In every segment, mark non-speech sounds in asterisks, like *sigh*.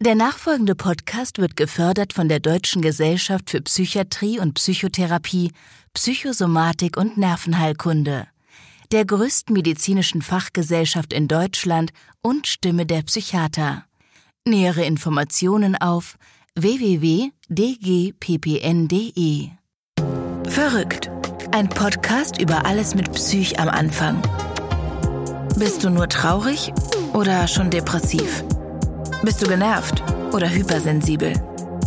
Der nachfolgende Podcast wird gefördert von der Deutschen Gesellschaft für Psychiatrie und Psychotherapie, Psychosomatik und Nervenheilkunde, der größten medizinischen Fachgesellschaft in Deutschland und Stimme der Psychiater. Nähere Informationen auf www.dgppn.de. Verrückt. Ein Podcast über alles mit Psych am Anfang. Bist du nur traurig oder schon depressiv? Bist du genervt oder hypersensibel?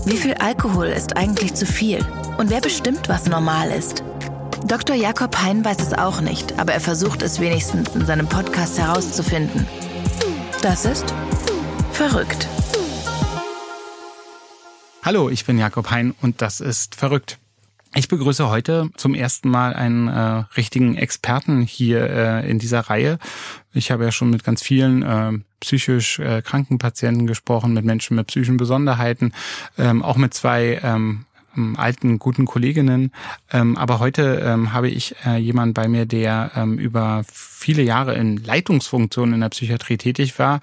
Wie viel Alkohol ist eigentlich zu viel? Und wer bestimmt, was normal ist? Dr. Jakob Hein weiß es auch nicht, aber er versucht es wenigstens in seinem Podcast herauszufinden. Das ist verrückt. Hallo, ich bin Jakob Hein und das ist verrückt. Ich begrüße heute zum ersten Mal einen äh, richtigen Experten hier äh, in dieser Reihe. Ich habe ja schon mit ganz vielen äh, psychisch äh, kranken Patienten gesprochen, mit Menschen mit psychischen Besonderheiten, ähm, auch mit zwei ähm, alten, guten Kolleginnen. Ähm, aber heute ähm, habe ich äh, jemanden bei mir, der ähm, über viele Jahre in Leitungsfunktionen in der Psychiatrie tätig war.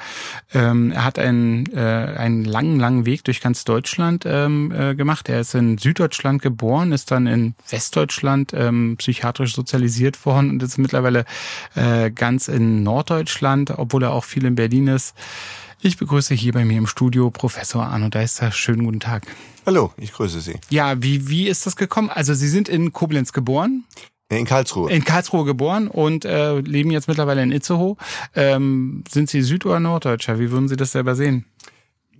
Ähm, er hat einen, äh, einen langen, langen Weg durch ganz Deutschland ähm, äh, gemacht. Er ist in Süddeutschland geboren, ist dann in Westdeutschland ähm, psychiatrisch sozialisiert worden und ist mittlerweile äh, ganz in Norddeutschland, obwohl er auch viel in Berlin ist. Ich begrüße hier bei mir im Studio Professor Arno Deister. Schönen guten Tag. Hallo, ich grüße Sie. Ja, wie, wie ist das gekommen? Also Sie sind in Koblenz geboren. In Karlsruhe. In Karlsruhe geboren und äh, leben jetzt mittlerweile in Itzehoe. Ähm, sind Sie Süd- oder Norddeutscher? Wie würden Sie das selber sehen?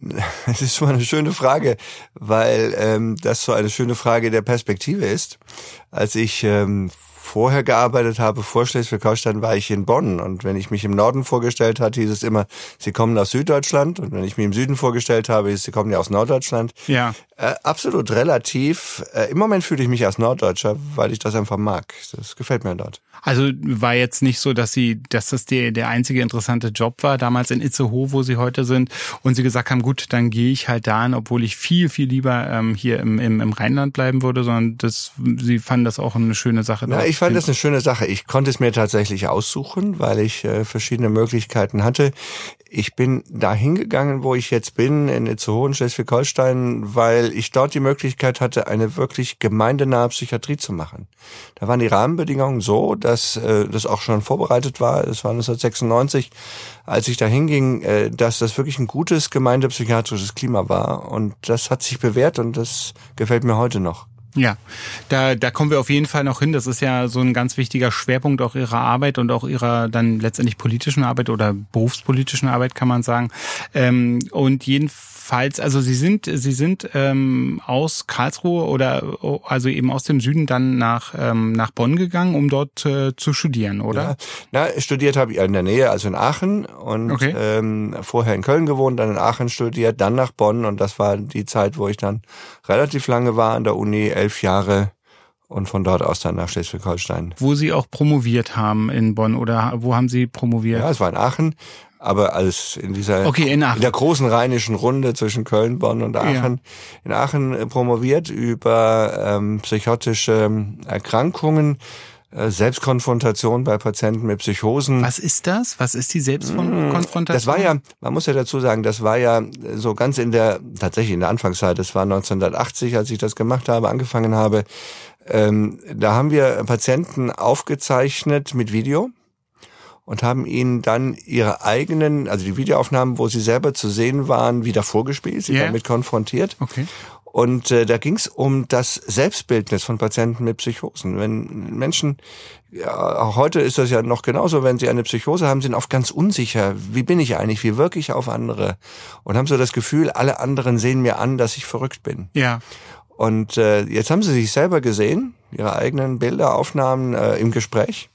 *laughs* Es ist schon eine schöne Frage, weil ähm, das so eine schöne Frage der Perspektive ist. Als ich ähm, vorher gearbeitet habe, vor Schleswig-Holstein, war ich in Bonn. Und wenn ich mich im Norden vorgestellt hatte, hieß es immer, Sie kommen aus Süddeutschland. Und wenn ich mich im Süden vorgestellt habe, hieß es, Sie kommen ja aus Norddeutschland. Ja. Äh, absolut relativ. Äh, Im Moment fühle ich mich als Norddeutscher, weil ich das einfach mag. Das gefällt mir dort. Also war jetzt nicht so, dass Sie, dass das der, der einzige interessante Job war, damals in Itzehoe, wo Sie heute sind, und Sie gesagt haben, gut, dann gehe ich halt dahin, obwohl ich viel, viel lieber ähm, hier im, im, im Rheinland bleiben würde, sondern das, Sie fanden das auch eine schöne Sache. Na, ich fand das eine schöne Sache. Ich konnte es mir tatsächlich aussuchen, weil ich äh, verschiedene Möglichkeiten hatte. Ich bin dahin gegangen, wo ich jetzt bin, in Itzehoe, Schleswig-Holstein, weil ich dort die Möglichkeit hatte, eine wirklich gemeindenahe Psychiatrie zu machen. Da waren die Rahmenbedingungen so, dass äh, das auch schon vorbereitet war. Es war 1996, als ich da hinging, äh, dass das wirklich ein gutes gemeindepsychiatrisches Klima war. Und das hat sich bewährt und das gefällt mir heute noch. Ja, da, da kommen wir auf jeden Fall noch hin. Das ist ja so ein ganz wichtiger Schwerpunkt auch Ihrer Arbeit und auch Ihrer dann letztendlich politischen Arbeit oder berufspolitischen Arbeit, kann man sagen. Ähm, und jedenfalls, also Sie sind, Sie sind ähm, aus Karlsruhe oder also eben aus dem Süden dann nach, ähm, nach Bonn gegangen, um dort äh, zu studieren, oder? Ja. Na, studiert habe ich in der Nähe, also in Aachen und okay. ähm, vorher in Köln gewohnt, dann in Aachen studiert, dann nach Bonn und das war die Zeit, wo ich dann relativ lange war an der Uni elf Jahre und von dort aus dann nach Schleswig-Holstein. Wo Sie auch promoviert haben in Bonn oder wo haben Sie promoviert? Ja, es war in Aachen, aber als in dieser okay, in, in, der großen rheinischen Runde zwischen Köln, Bonn und Aachen. Ja. In Aachen äh, promoviert über ähm, psychotische Erkrankungen äh, Selbstkonfrontation bei Patienten mit Psychosen. Was ist das? Was ist die Selbstkonfrontation? Das war ja, man muss ja dazu sagen, das war ja so ganz in der, tatsächlich in der Anfangszeit, das war 1980, als ich das gemacht habe, angefangen habe. Ähm, da haben wir Patienten aufgezeichnet mit Video und haben ihnen dann ihre eigenen, also die Videoaufnahmen, wo sie selber zu sehen waren, wieder vorgespielt, sie yeah. damit konfrontiert. Okay. Und äh, da ging es um das Selbstbildnis von Patienten mit Psychosen. Wenn Menschen, ja, auch heute ist das ja noch genauso, wenn sie eine Psychose haben, sind oft ganz unsicher. Wie bin ich eigentlich? Wie wirke ich auf andere? Und haben so das Gefühl, alle anderen sehen mir an, dass ich verrückt bin. Ja. Und äh, jetzt haben sie sich selber gesehen, ihre eigenen Bilder, Aufnahmen äh, im Gespräch.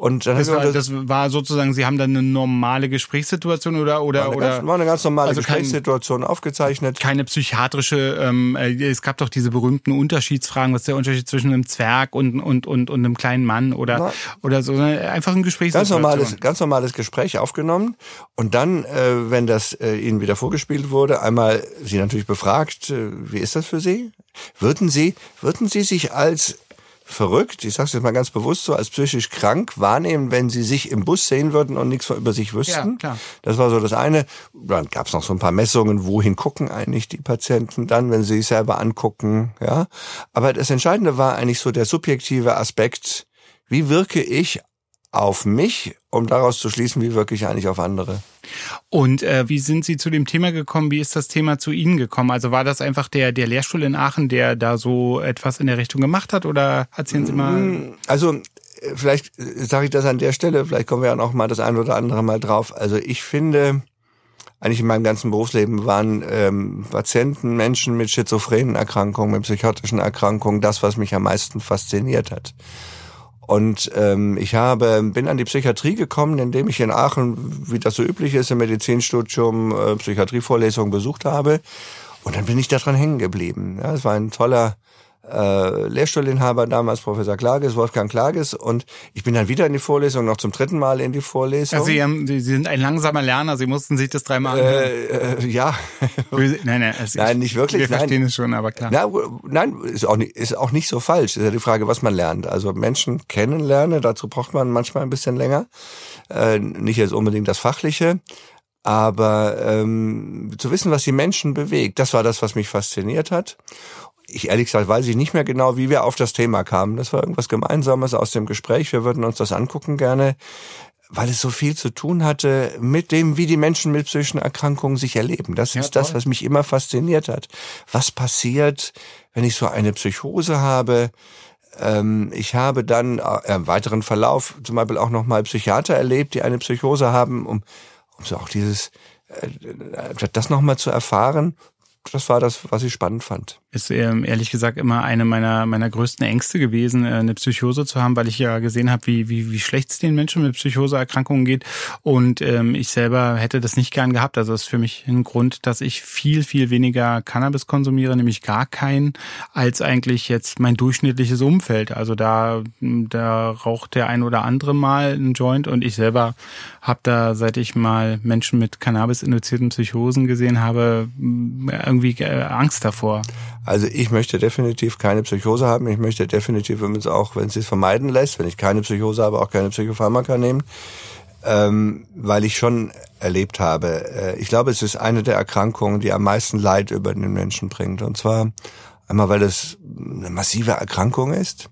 Und dann das, war, das, das war sozusagen, Sie haben dann eine normale Gesprächssituation oder oder war eine, oder ganz, war eine ganz normale also Gesprächssituation kein, aufgezeichnet. Keine psychiatrische. Ähm, äh, es gab doch diese berühmten Unterschiedsfragen. Was ist der Unterschied zwischen einem Zwerg und und und und einem kleinen Mann oder Na, oder so? Einfach ein Gespräch. Ganz normales, ganz normales Gespräch aufgenommen und dann, äh, wenn das äh, Ihnen wieder vorgespielt wurde, einmal Sie natürlich befragt, äh, wie ist das für Sie? Würden Sie würden Sie sich als verrückt, ich sage es jetzt mal ganz bewusst so, als psychisch krank wahrnehmen, wenn sie sich im Bus sehen würden und nichts über sich wüssten. Ja, klar. Das war so das eine. Dann gab es noch so ein paar Messungen, wohin gucken eigentlich die Patienten dann, wenn sie sich selber angucken. Ja, Aber das Entscheidende war eigentlich so der subjektive Aspekt, wie wirke ich auf mich, um daraus zu schließen, wie wirke ich eigentlich auf andere. Und äh, wie sind Sie zu dem Thema gekommen? Wie ist das Thema zu Ihnen gekommen? Also war das einfach der, der Lehrstuhl in Aachen, der da so etwas in der Richtung gemacht hat? Oder erzählen Sie mal? Mm, also äh, vielleicht sage ich das an der Stelle, vielleicht kommen wir ja noch mal das ein oder andere Mal drauf. Also ich finde, eigentlich in meinem ganzen Berufsleben waren ähm, Patienten, Menschen mit schizophrenen Erkrankungen, mit psychotischen Erkrankungen das, was mich am meisten fasziniert hat. Und ähm, ich habe bin an die Psychiatrie gekommen, indem ich in Aachen, wie das so üblich ist, im Medizinstudium äh, Psychiatrievorlesungen besucht habe. Und dann bin ich daran hängen geblieben. Ja, es war ein toller äh, Lehrstuhlinhaber damals, Professor Klages, Wolfgang Klages. Und ich bin dann wieder in die Vorlesung, noch zum dritten Mal in die Vorlesung. Also Sie, haben, Sie sind ein langsamer Lerner, Sie mussten sich das dreimal anhören. Äh, äh, ja. *laughs* nein, nein, also nein, nicht wirklich. Wir nein. verstehen es schon, aber klar. Na, nein, ist auch, nicht, ist auch nicht so falsch. Ist ja die Frage, was man lernt. Also Menschen kennenlernen, dazu braucht man manchmal ein bisschen länger. Äh, nicht jetzt unbedingt das Fachliche. Aber ähm, zu wissen, was die Menschen bewegt, das war das, was mich fasziniert hat ich ehrlich gesagt weiß ich nicht mehr genau, wie wir auf das Thema kamen. Das war irgendwas Gemeinsames aus dem Gespräch. Wir würden uns das angucken gerne, weil es so viel zu tun hatte mit dem, wie die Menschen mit psychischen Erkrankungen sich erleben. Das ja, ist toll. das, was mich immer fasziniert hat. Was passiert, wenn ich so eine Psychose habe? Ähm, ich habe dann äh, im weiteren Verlauf zum Beispiel auch nochmal Psychiater erlebt, die eine Psychose haben, um, um so auch dieses äh, das nochmal zu erfahren das war das, was ich spannend fand. Ist ähm, ehrlich gesagt immer eine meiner meiner größten Ängste gewesen, äh, eine Psychose zu haben, weil ich ja gesehen habe, wie wie wie schlecht es den Menschen mit Psychoseerkrankungen geht und ähm, ich selber hätte das nicht gern gehabt. Also das ist für mich ein Grund, dass ich viel viel weniger Cannabis konsumiere, nämlich gar keinen, als eigentlich jetzt mein durchschnittliches Umfeld. Also da da raucht der ein oder andere mal einen Joint und ich selber habe da, seit ich mal Menschen mit Cannabis induzierten Psychosen gesehen habe, irgendwie äh, Angst davor. Also ich möchte definitiv keine Psychose haben. Ich möchte definitiv, wenn es auch, wenn es sich vermeiden lässt, wenn ich keine Psychose habe, auch keine Psychopharmaka nehmen, ähm, weil ich schon erlebt habe. Äh, ich glaube, es ist eine der Erkrankungen, die am meisten Leid über den Menschen bringt. Und zwar einmal, weil es eine massive Erkrankung ist,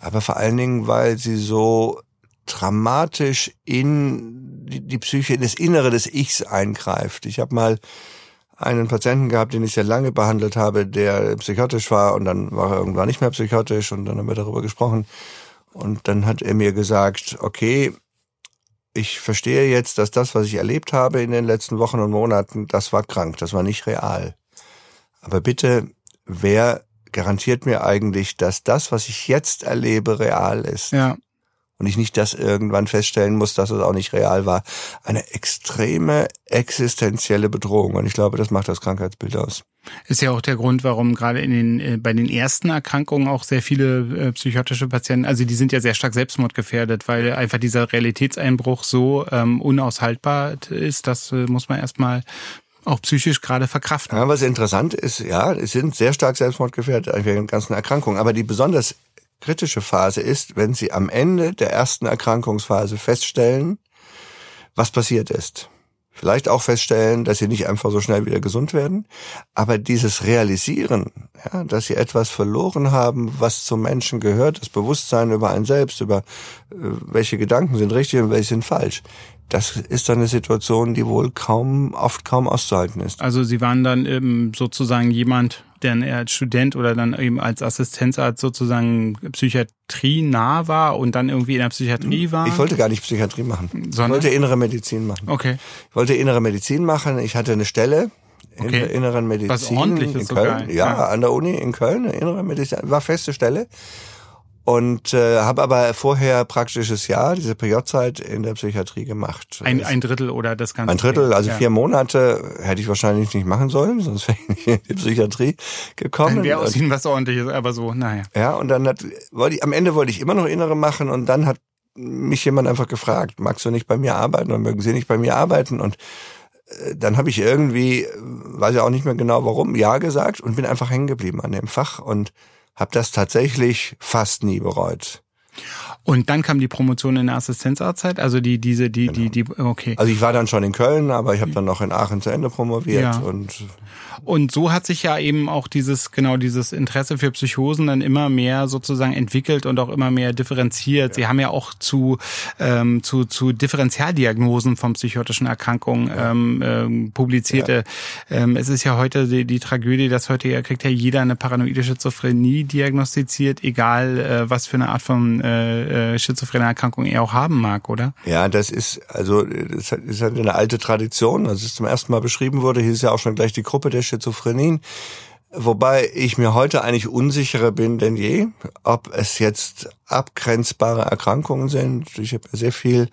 aber vor allen Dingen, weil sie so dramatisch in die, die Psyche, in das Innere des Ichs eingreift. Ich habe mal einen Patienten gehabt, den ich sehr lange behandelt habe, der psychotisch war und dann war er irgendwann nicht mehr psychotisch und dann haben wir darüber gesprochen und dann hat er mir gesagt, okay, ich verstehe jetzt, dass das, was ich erlebt habe in den letzten Wochen und Monaten, das war krank, das war nicht real. Aber bitte, wer garantiert mir eigentlich, dass das, was ich jetzt erlebe, real ist? Ja und ich nicht das irgendwann feststellen muss, dass es auch nicht real war. Eine extreme existenzielle Bedrohung. Und ich glaube, das macht das Krankheitsbild aus. Ist ja auch der Grund, warum gerade in den, äh, bei den ersten Erkrankungen auch sehr viele äh, psychotische Patienten, also die sind ja sehr stark selbstmordgefährdet, weil einfach dieser Realitätseinbruch so ähm, unaushaltbar ist, das äh, muss man erstmal auch psychisch gerade verkraften. Ja, was interessant ist, ja, es sind sehr stark selbstmordgefährdet, wegen den ganzen Erkrankungen. Aber die besonders kritische Phase ist, wenn Sie am Ende der ersten Erkrankungsphase feststellen, was passiert ist. Vielleicht auch feststellen, dass sie nicht einfach so schnell wieder gesund werden, aber dieses Realisieren, ja, dass sie etwas verloren haben, was zum Menschen gehört, das Bewusstsein über einen selbst, über äh, welche Gedanken sind richtig und welche sind falsch, das ist dann eine Situation, die wohl kaum, oft kaum auszuhalten ist. Also Sie waren dann eben sozusagen jemand, der als Student oder dann eben als Assistenzarzt sozusagen Psychiatrie nah war und dann irgendwie in der Psychiatrie war? Ich wollte gar nicht Psychiatrie machen. Sondern? Ich wollte innere Medizin machen. Okay. Ich wollte innere Medizin machen. Ich hatte eine Stelle in okay. der inneren Medizin. Was ordentliches in Köln. Sogar. Ja, ja, an der Uni in Köln, innere Medizin, war feste Stelle und äh, habe aber vorher praktisches Jahr, diese PJ-Zeit in der Psychiatrie gemacht. Ein, ein Drittel oder das Ganze? Ein Drittel, also ja. vier Monate hätte ich wahrscheinlich nicht machen sollen, sonst wäre ich nicht in die Psychiatrie gekommen. Dann wäre aus Ihnen was ordentliches, aber so, naja. Ja, und dann hat, wollte ich, am Ende wollte ich immer noch Innere machen und dann hat mich jemand einfach gefragt, magst du nicht bei mir arbeiten oder mögen Sie nicht bei mir arbeiten? Und äh, dann habe ich irgendwie, weiß ja auch nicht mehr genau warum, ja gesagt und bin einfach hängen geblieben an dem Fach und habe das tatsächlich fast nie bereut. Und dann kam die Promotion in der Assistenzarztzeit, also die diese die genau. die die okay. Also ich war dann schon in Köln, aber ich habe dann noch in Aachen zu Ende promoviert ja. und und so hat sich ja eben auch dieses, genau dieses Interesse für Psychosen dann immer mehr sozusagen entwickelt und auch immer mehr differenziert. Ja. Sie haben ja auch zu, ähm, zu, zu Differentialdiagnosen von psychotischen Erkrankungen ja. ähm, ähm, publizierte. Ja. Ähm, es ist ja heute die, die Tragödie, dass heute kriegt ja jeder eine paranoide Schizophrenie diagnostiziert, egal äh, was für eine Art von äh, äh, schizophrene Erkrankung er auch haben mag, oder? Ja, das ist, also das ist halt eine alte Tradition. Als es zum ersten Mal beschrieben wurde, hieß ja auch schon gleich die Gruppe der Schizophrenien. Wobei ich mir heute eigentlich unsicherer bin denn je, ob es jetzt abgrenzbare Erkrankungen sind. Ich habe sehr viel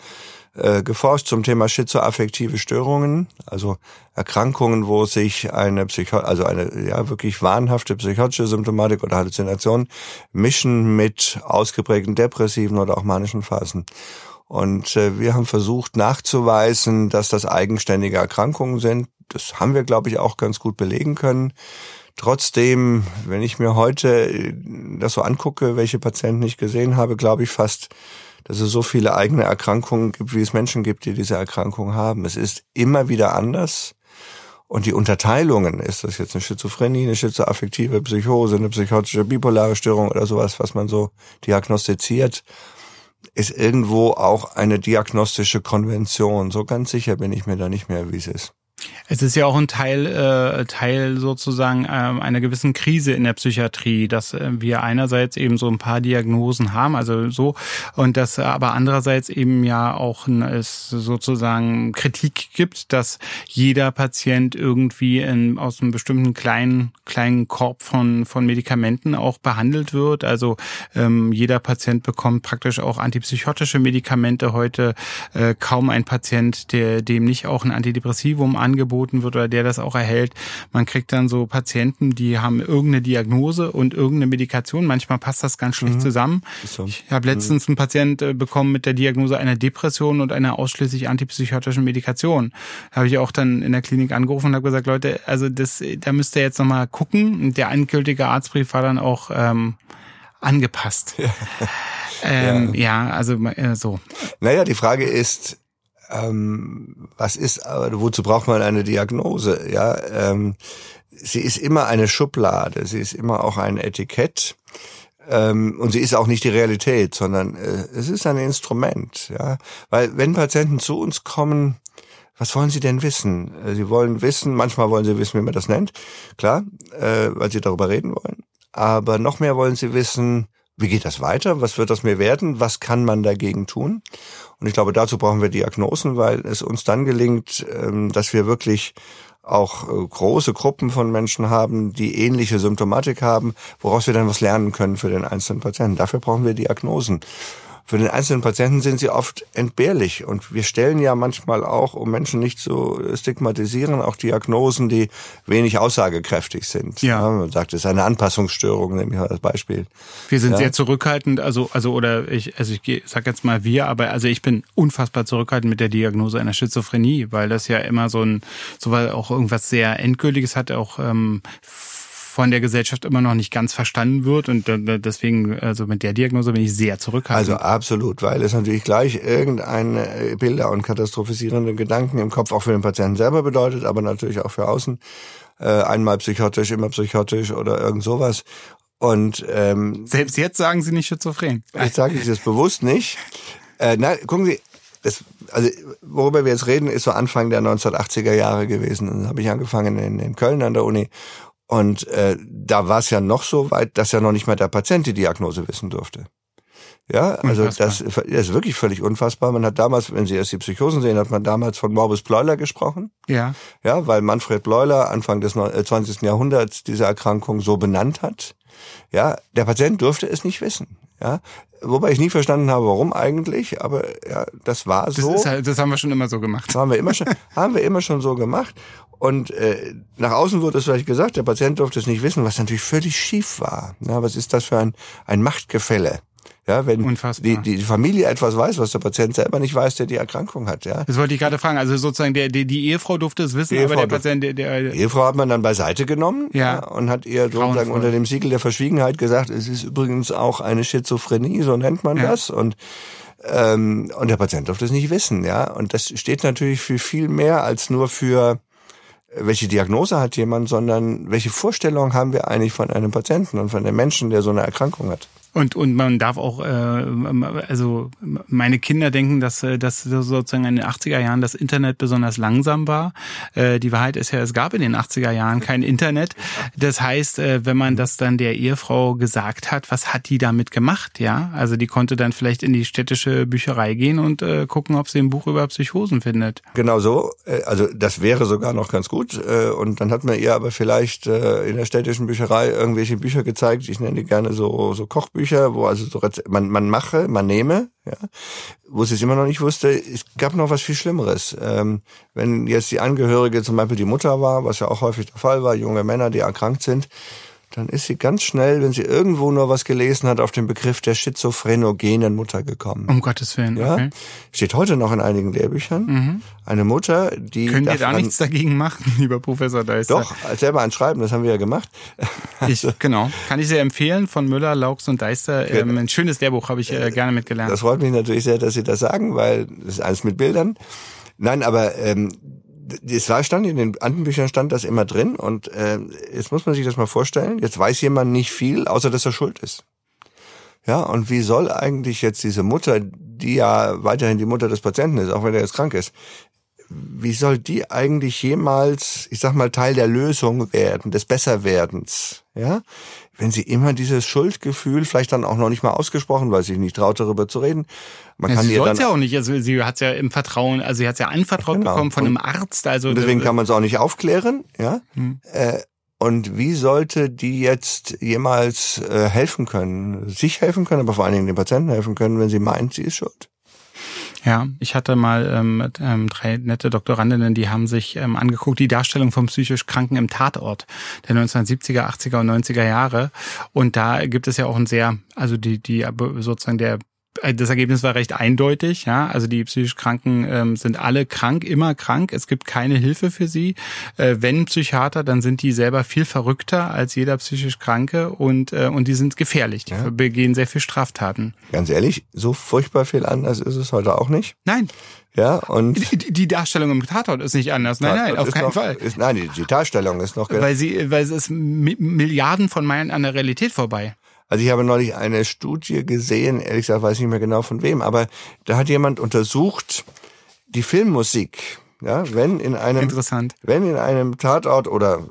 äh, geforscht zum Thema schizoaffektive Störungen, also Erkrankungen, wo sich eine Psycho also eine ja wirklich wahnhafte psychotische Symptomatik oder Halluzination mischen mit ausgeprägten depressiven oder auch manischen Phasen. Und äh, wir haben versucht nachzuweisen, dass das eigenständige Erkrankungen sind das haben wir, glaube ich, auch ganz gut belegen können. Trotzdem, wenn ich mir heute äh, das so angucke, welche Patienten ich gesehen habe, glaube ich fast, dass es so viele eigene Erkrankungen gibt, wie es Menschen gibt, die diese Erkrankung haben. Es ist immer wieder anders. Und die Unterteilungen, ist das jetzt eine Schizophrenie, eine schizoaffektive Psychose, eine psychotische bipolare Störung oder sowas, was man so diagnostiziert, ist irgendwo auch eine diagnostische Konvention. So ganz sicher bin ich mir da nicht mehr, wie es ist. Es ist ja auch ein Teil, äh, Teil sozusagen äh, einer gewissen Krise in der Psychiatrie, dass äh, wir einerseits eben so ein paar Diagnosen haben, also so, und dass aber andererseits eben ja auch es sozusagen Kritik gibt, dass jeder Patient irgendwie in, aus einem bestimmten kleinen, kleinen Korb von, von Medikamenten auch behandelt wird. Also ähm, jeder Patient bekommt praktisch auch antipsychotische Medikamente heute. Äh, kaum ein Patient, der dem nicht auch ein Antidepressivum an angeboten wird oder der das auch erhält. Man kriegt dann so Patienten, die haben irgendeine Diagnose und irgendeine Medikation. Manchmal passt das ganz schlecht mhm. zusammen. So. Ich habe letztens einen Patient äh, bekommen mit der Diagnose einer Depression und einer ausschließlich antipsychotischen Medikation. Habe ich auch dann in der Klinik angerufen und habe gesagt, Leute, also das, da müsst ihr jetzt nochmal gucken. Der endgültige Arztbrief war dann auch ähm, angepasst. *laughs* Ja. Ähm, ja. ja, also äh, so. Naja, die Frage ist, ähm, was ist, wozu braucht man eine Diagnose? Ja, ähm, sie ist immer eine Schublade, sie ist immer auch ein Etikett ähm, und sie ist auch nicht die Realität, sondern äh, es ist ein Instrument. Ja, weil wenn Patienten zu uns kommen, was wollen Sie denn wissen? Äh, sie wollen wissen, manchmal wollen Sie wissen, wie man das nennt, klar, äh, weil Sie darüber reden wollen. Aber noch mehr wollen Sie wissen, wie geht das weiter? Was wird das mir werden? Was kann man dagegen tun? Und ich glaube, dazu brauchen wir Diagnosen, weil es uns dann gelingt, ähm, dass wir wirklich auch äh, große Gruppen von Menschen haben, die ähnliche Symptomatik haben, woraus wir dann was lernen können für den einzelnen Patienten. Dafür brauchen wir Diagnosen. Für den einzelnen Patienten sind sie oft entbehrlich. Und wir stellen ja manchmal auch, um Menschen nicht zu stigmatisieren, auch Diagnosen, die wenig aussagekräftig sind. Ja. ja man sagt, es ist eine Anpassungsstörung, nehme ich mal als Beispiel. Wir sind ja. sehr zurückhaltend, also, also, oder ich, also ich sag jetzt mal wir, aber also ich bin unfassbar zurückhaltend mit der Diagnose einer Schizophrenie, weil das ja immer so ein, so weil auch irgendwas sehr Endgültiges hat, auch ähm, von der Gesellschaft immer noch nicht ganz verstanden wird und deswegen, also mit der Diagnose bin ich sehr zurückhaltend. Also absolut, weil es natürlich gleich irgendeine Bilder und katastrophisierende Gedanken im Kopf auch für den Patienten selber bedeutet, aber natürlich auch für außen. Äh, einmal psychotisch, immer psychotisch oder irgend sowas. Und ähm, selbst jetzt sagen Sie nicht schizophren. Ich sage es jetzt bewusst nicht. Äh, na, gucken Sie, das, also worüber wir jetzt reden, ist so Anfang der 1980er Jahre gewesen. Dann habe ich angefangen in, in Köln an der Uni und äh, da war es ja noch so weit, dass ja noch nicht mal der Patient die Diagnose wissen durfte. Ja, also das, das, ist wirklich völlig unfassbar. Man hat damals, wenn Sie erst die Psychosen sehen, hat man damals von Morbus Bleuler gesprochen. Ja. Ja, weil Manfred Bleuler Anfang des 20. Äh, Jahrhunderts diese Erkrankung so benannt hat. Ja, der Patient durfte es nicht wissen. Ja, wobei ich nie verstanden habe, warum eigentlich, aber ja, das war so. Das, ist halt, das haben wir schon immer so gemacht. Das haben wir immer schon, haben wir immer schon so gemacht. Und äh, nach außen wurde es vielleicht gesagt, der Patient durfte es nicht wissen, was natürlich völlig schief war. Ja, was ist das für ein, ein Machtgefälle? Ja, wenn Unfassbar. Die, die Familie etwas weiß, was der Patient selber nicht weiß, der die Erkrankung hat. Ja. Das wollte ich gerade fragen. Also sozusagen der, die, die Ehefrau durfte es wissen, aber der Patient, der, der die Ehefrau hat man dann beiseite genommen ja. ja und hat ihr sozusagen unter dem Siegel der Verschwiegenheit gesagt, es ist übrigens auch eine Schizophrenie, so nennt man ja. das. Und ähm, und der Patient durfte es nicht wissen, ja. Und das steht natürlich für viel mehr als nur für welche Diagnose hat jemand, sondern welche Vorstellung haben wir eigentlich von einem Patienten und von dem Menschen, der so eine Erkrankung hat. Und, und man darf auch, äh, also meine Kinder denken, dass, äh, dass sozusagen in den 80er Jahren das Internet besonders langsam war. Äh, die Wahrheit ist ja, es gab in den 80er Jahren kein Internet. Das heißt, äh, wenn man das dann der Ehefrau gesagt hat, was hat die damit gemacht? Ja, also die konnte dann vielleicht in die städtische Bücherei gehen und äh, gucken, ob sie ein Buch über Psychosen findet. Genau so. Äh, also das wäre sogar noch ganz gut. Äh, und dann hat man ihr aber vielleicht in der städtischen Bücherei irgendwelche Bücher gezeigt. Ich nenne die gerne so, so Kochbücher Kochbücher, wo also so man, man mache, man nehme, ja, wo sie es immer noch nicht wusste, es gab noch was viel Schlimmeres. Ähm, wenn jetzt die Angehörige zum Beispiel die Mutter war, was ja auch häufig der Fall war, junge Männer, die erkrankt sind, dann ist sie ganz schnell, wenn sie irgendwo nur was gelesen hat, auf den Begriff der schizophrenogenen Mutter gekommen. Um Gottes Willen. Ja? Okay. Steht heute noch in einigen Lehrbüchern. Mhm. Eine Mutter, die. Können wir da nichts dagegen machen, *laughs* lieber Professor Deister? Doch, selber anschreiben, das haben wir ja gemacht. Ich, *laughs* genau. Kann ich sehr empfehlen von Müller, Laux und Deister. Ähm, ein schönes Lehrbuch habe ich äh, gerne mitgelernt. Das freut mich natürlich sehr, dass Sie das sagen, weil das ist alles mit Bildern. Nein, aber ähm, es war stand in den anderen Büchern stand das immer drin und äh, jetzt muss man sich das mal vorstellen. Jetzt weiß jemand nicht viel, außer dass er schuld ist. Ja, und wie soll eigentlich jetzt diese Mutter, die ja weiterhin die Mutter des Patienten ist, auch wenn er jetzt krank ist, wie soll die eigentlich jemals, ich sag mal, Teil der Lösung werden, des Besserwerdens? Ja, wenn sie immer dieses Schuldgefühl, vielleicht dann auch noch nicht mal ausgesprochen, weil sie nicht traut, darüber zu reden. Man ja, kann sie soll ja auch nicht. Also sie hat ja im Vertrauen, also sie hat ja anvertraut genau. bekommen von einem Arzt. Also deswegen kann man es auch nicht aufklären. Ja. Hm. Äh, und wie sollte die jetzt jemals äh, helfen können, sich helfen können, aber vor allen Dingen den Patienten helfen können, wenn sie meint, sie ist schuld? Ja, ich hatte mal ähm, ähm, drei nette Doktorandinnen, die haben sich ähm, angeguckt, die Darstellung von psychisch Kranken im Tatort der 1970er, 80er und 90er Jahre. Und da gibt es ja auch ein sehr, also die, die sozusagen der das Ergebnis war recht eindeutig, ja. Also die psychisch Kranken ähm, sind alle krank, immer krank. Es gibt keine Hilfe für sie. Äh, wenn Psychiater, dann sind die selber viel verrückter als jeder psychisch Kranke und äh, und die sind gefährlich. Die ja. begehen sehr viel Straftaten. Ganz ehrlich, so furchtbar viel anders ist es heute auch nicht. Nein. Ja, und die, die Darstellung im Tatort ist nicht anders. Nein, nein, auf keinen noch, Fall. Ist, nein, die, die Darstellung ist noch weil sie weil es ist Milliarden von Meilen an der Realität vorbei. Also ich habe neulich eine Studie gesehen, ehrlich gesagt weiß ich nicht mehr genau von wem, aber da hat jemand untersucht die Filmmusik. Ja, wenn in einem Interessant. wenn in einem Tatort oder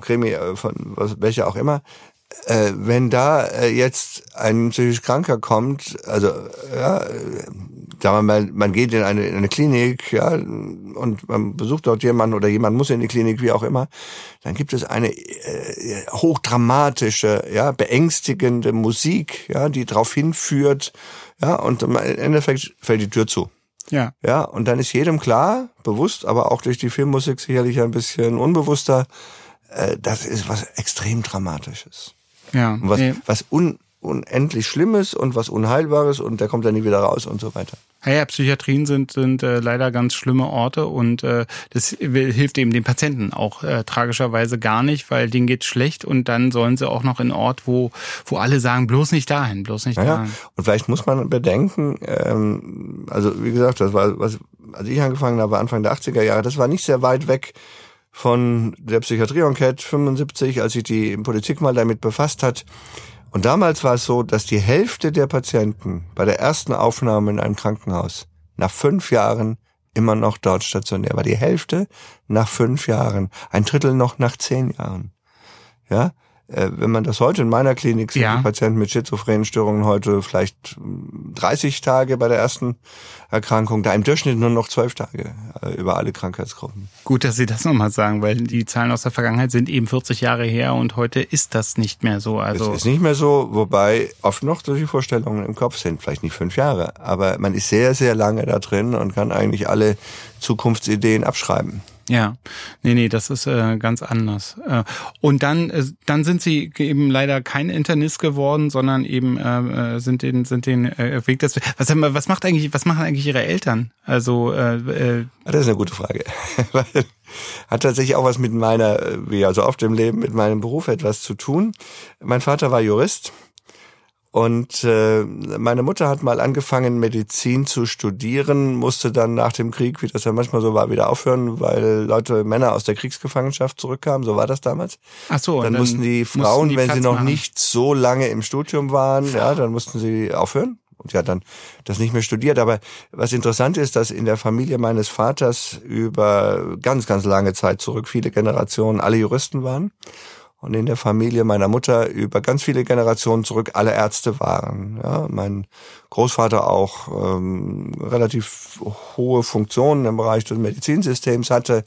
Krimi äh, von was, welcher auch immer äh, wenn da äh, jetzt ein psychisch Kranker kommt, also ja, äh, sagen wir mal, man geht in eine, in eine Klinik, ja, und man besucht dort jemanden oder jemand muss in die Klinik, wie auch immer, dann gibt es eine äh, hochdramatische, ja, beängstigende Musik, ja, die darauf hinführt, ja, und im Endeffekt fällt die Tür zu. Ja. Ja, und dann ist jedem klar, bewusst, aber auch durch die Filmmusik sicherlich ein bisschen unbewusster, äh, das ist was extrem Dramatisches. Ja. was, nee. was un, unendlich Schlimmes und was Unheilbares und der kommt dann nie wieder raus und so weiter. Ja, ja Psychiatrien sind, sind äh, leider ganz schlimme Orte und äh, das hilft eben den Patienten auch äh, tragischerweise gar nicht, weil denen geht's schlecht und dann sollen sie auch noch in Ort, wo, wo alle sagen, bloß nicht dahin, bloß nicht naja, dahin. Und vielleicht muss man bedenken, ähm, also wie gesagt, das war, was, als ich angefangen habe, Anfang der 80er Jahre, das war nicht sehr weit weg von der Psychiatrie-Enquete 75, als sich die Politik mal damit befasst hat. Und damals war es so, dass die Hälfte der Patienten bei der ersten Aufnahme in einem Krankenhaus nach fünf Jahren immer noch dort stationär war. Die Hälfte nach fünf Jahren, ein Drittel noch nach zehn Jahren. Ja, wenn man das heute in meiner Klinik sieht, ja. die Patienten mit schizophrenen Störungen heute vielleicht 30 Tage bei der ersten Erkrankung, da im Durchschnitt nur noch 12 Tage äh, über alle Krankheitsgruppen. Gut, dass Sie das nochmal sagen, weil die Zahlen aus der Vergangenheit sind eben 40 Jahre her und heute ist das nicht mehr so. Also es ist nicht mehr so, wobei oft noch solche Vorstellungen im Kopf sind, vielleicht nicht fünf Jahre, aber man ist sehr, sehr lange da drin und kann eigentlich alle Zukunftsideen abschreiben. Ja, nee, nee, das ist äh, ganz anders. Äh, und dann, äh, dann sind sie eben leider kein Internist geworden, sondern eben äh, äh sind den, sind den äh, Weg des. Was, was macht eigentlich, was machen eigentlich ihre Eltern? Also äh, äh, das ist eine gute Frage. *laughs* Hat tatsächlich auch was mit meiner, wie also oft im Leben, mit meinem Beruf etwas zu tun. Mein Vater war Jurist und äh, meine Mutter hat mal angefangen, Medizin zu studieren, musste dann nach dem Krieg, wie das ja manchmal so war, wieder aufhören, weil Leute, Männer aus der Kriegsgefangenschaft zurückkamen. So war das damals. Ach so. Dann, dann mussten die Frauen, mussten die wenn sie noch machen. nicht so lange im Studium waren, ja, dann mussten sie aufhören. Und hat dann das nicht mehr studiert. Aber was interessant ist, dass in der Familie meines Vaters über ganz, ganz lange Zeit zurück viele Generationen alle Juristen waren und in der Familie meiner Mutter über ganz viele Generationen zurück alle Ärzte waren. Ja, mein Großvater auch ähm, relativ hohe Funktionen im Bereich des Medizinsystems hatte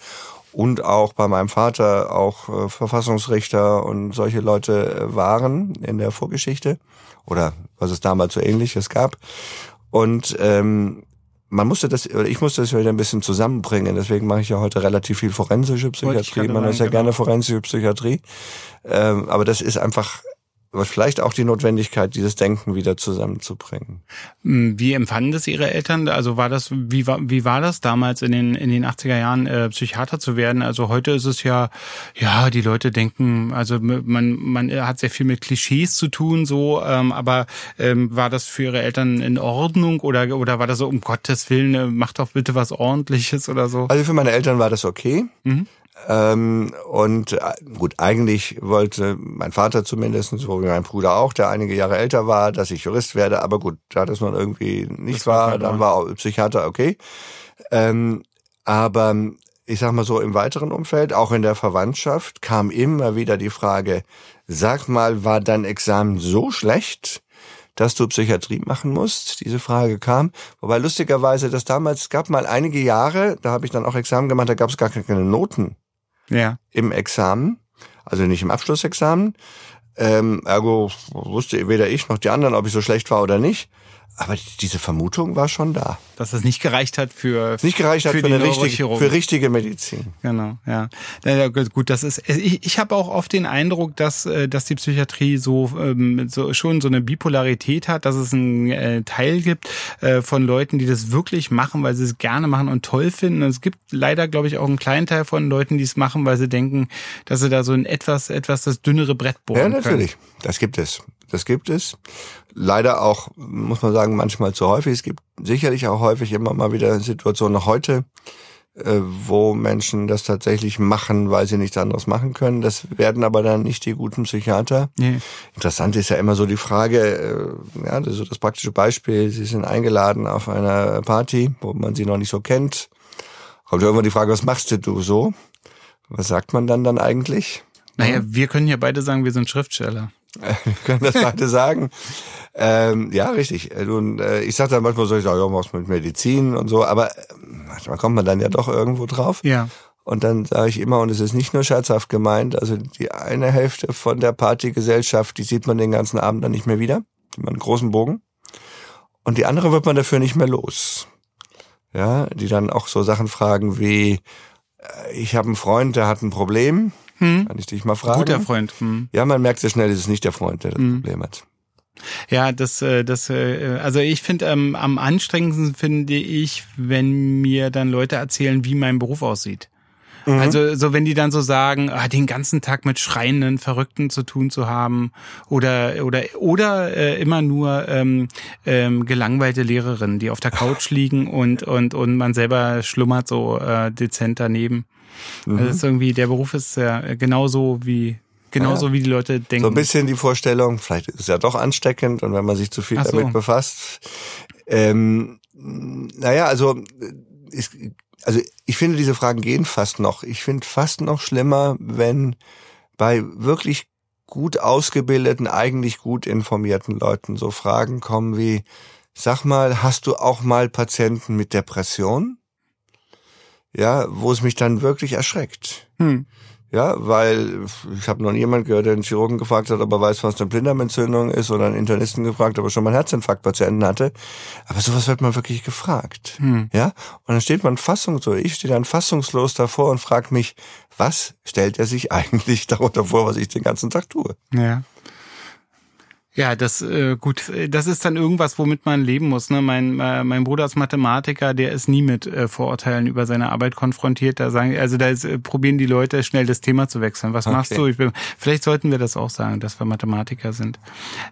und auch bei meinem Vater auch äh, Verfassungsrichter und solche Leute äh, waren in der Vorgeschichte oder was es damals so ähnliches gab. Und ähm, man musste das, oder ich musste das wieder ein bisschen zusammenbringen. Deswegen mache ich ja heute relativ viel forensische Psychiatrie. Man ist ja genau. gerne forensische Psychiatrie. Ähm, aber das ist einfach aber vielleicht auch die Notwendigkeit, dieses Denken wieder zusammenzubringen. Hm, wie empfanden das Ihre Eltern? Also war das, wie war, wie war das damals in den, in den 80er Jahren, äh, Psychiater zu werden? Also heute ist es ja, ja, die Leute denken, also man, man hat sehr viel mit Klischees zu tun, so, ähm, aber ähm, war das für Ihre Eltern in Ordnung oder, oder war das so, um Gottes Willen, äh, macht doch bitte was ordentliches oder so? Also für meine Eltern war das okay. Mhm. Ähm, und äh, gut, eigentlich wollte mein Vater zumindest, so wie mein Bruder auch, der einige Jahre älter war, dass ich Jurist werde. Aber gut, da das nun irgendwie nicht war, war dann war auch Psychiater okay. Ähm, aber ich sag mal so im weiteren Umfeld, auch in der Verwandtschaft, kam immer wieder die Frage, sag mal, war dein Examen so schlecht, dass du Psychiatrie machen musst? Diese Frage kam. Wobei lustigerweise das damals gab mal einige Jahre, da habe ich dann auch Examen gemacht, da gab es gar keine Noten ja. im Examen, also nicht im Abschlussexamen. Ähm, ergo wusste weder ich noch die anderen, ob ich so schlecht war oder nicht. Aber diese Vermutung war schon da. Dass es nicht gereicht hat für nicht gereicht hat für, für eine richtige für richtige Medizin. Genau, ja. ja gut, das ist. Ich, ich habe auch oft den Eindruck, dass äh, dass die Psychiatrie so, ähm, so schon so eine Bipolarität hat, dass es einen äh, Teil gibt äh, von Leuten, die das wirklich machen, weil sie es gerne machen und toll finden. Und es gibt leider, glaube ich, auch einen kleinen Teil von Leuten, die es machen, weil sie denken, dass sie da so ein etwas etwas das dünnere Brett bohren Ja, natürlich. Können. Das gibt es. Das gibt es. Leider auch, muss man sagen, manchmal zu häufig. Es gibt sicherlich auch häufig immer mal wieder Situationen heute, äh, wo Menschen das tatsächlich machen, weil sie nichts anderes machen können. Das werden aber dann nicht die guten Psychiater. Nee. Interessant ist ja immer so die Frage, äh, ja, das ist so das praktische Beispiel, Sie sind eingeladen auf einer Party, wo man sie noch nicht so kennt. Kommt irgendwann die Frage, was machst du so? Was sagt man dann dann eigentlich? Naja, wir können ja beide sagen, wir sind Schriftsteller. *laughs* Wir können das beide sagen. Ähm, ja, richtig. Nun, äh, ich sage dann manchmal so, ich sage, ja, was mit Medizin und so, aber äh, manchmal kommt man dann ja doch irgendwo drauf. Ja. Und dann sage ich immer, und es ist nicht nur scherzhaft gemeint, also die eine Hälfte von der Partygesellschaft, die sieht man den ganzen Abend dann nicht mehr wieder, man einen großen Bogen. Und die andere wird man dafür nicht mehr los. Ja, die dann auch so Sachen fragen wie, äh, ich habe einen Freund, der hat ein Problem, hm. Kann ich dich mal fragen? Guter Freund. Hm. Ja, man merkt sehr schnell, es ist nicht der Freund, der das hm. Problem hat. Ja, das, äh, das, äh, also ich finde ähm, am anstrengendsten finde ich, wenn mir dann Leute erzählen, wie mein Beruf aussieht. Mhm. Also so wenn die dann so sagen, ah, den ganzen Tag mit schreienden Verrückten zu tun zu haben oder oder oder äh, immer nur ähm, ähm, gelangweilte Lehrerinnen, die auf der Couch *laughs* liegen und und und man selber schlummert so äh, dezent daneben. Mhm. Also ist irgendwie, der Beruf ist ja genauso wie Genauso ja. wie die Leute denken. So ein bisschen die Vorstellung, vielleicht ist es ja doch ansteckend und wenn man sich zu viel so. damit befasst. Ähm, naja, also ich, also ich finde, diese Fragen gehen fast noch. Ich finde fast noch schlimmer, wenn bei wirklich gut ausgebildeten, eigentlich gut informierten Leuten so Fragen kommen wie, sag mal, hast du auch mal Patienten mit Depression? Ja, wo es mich dann wirklich erschreckt. Hm. Ja, weil ich habe noch niemand gehört, der einen Chirurgen gefragt hat, ob er weiß, was eine Blinddarmentzündung ist, oder einen Internisten gefragt, ob er schon mal einen Herzinfarktpatienten hatte. Aber sowas wird man wirklich gefragt. Hm. Ja, und dann steht man fassungslos, ich stehe dann fassungslos davor und frage mich, was stellt er sich *laughs* eigentlich darunter vor, was ich den ganzen Tag tue? Ja. Ja, das äh, gut, das ist dann irgendwas, womit man leben muss. Ne? Mein, äh, mein Bruder ist Mathematiker, der ist nie mit äh, Vorurteilen über seine Arbeit konfrontiert. Da sagen, also da ist, äh, probieren die Leute schnell das Thema zu wechseln. Was okay. machst du? Ich bin, vielleicht sollten wir das auch sagen, dass wir Mathematiker sind.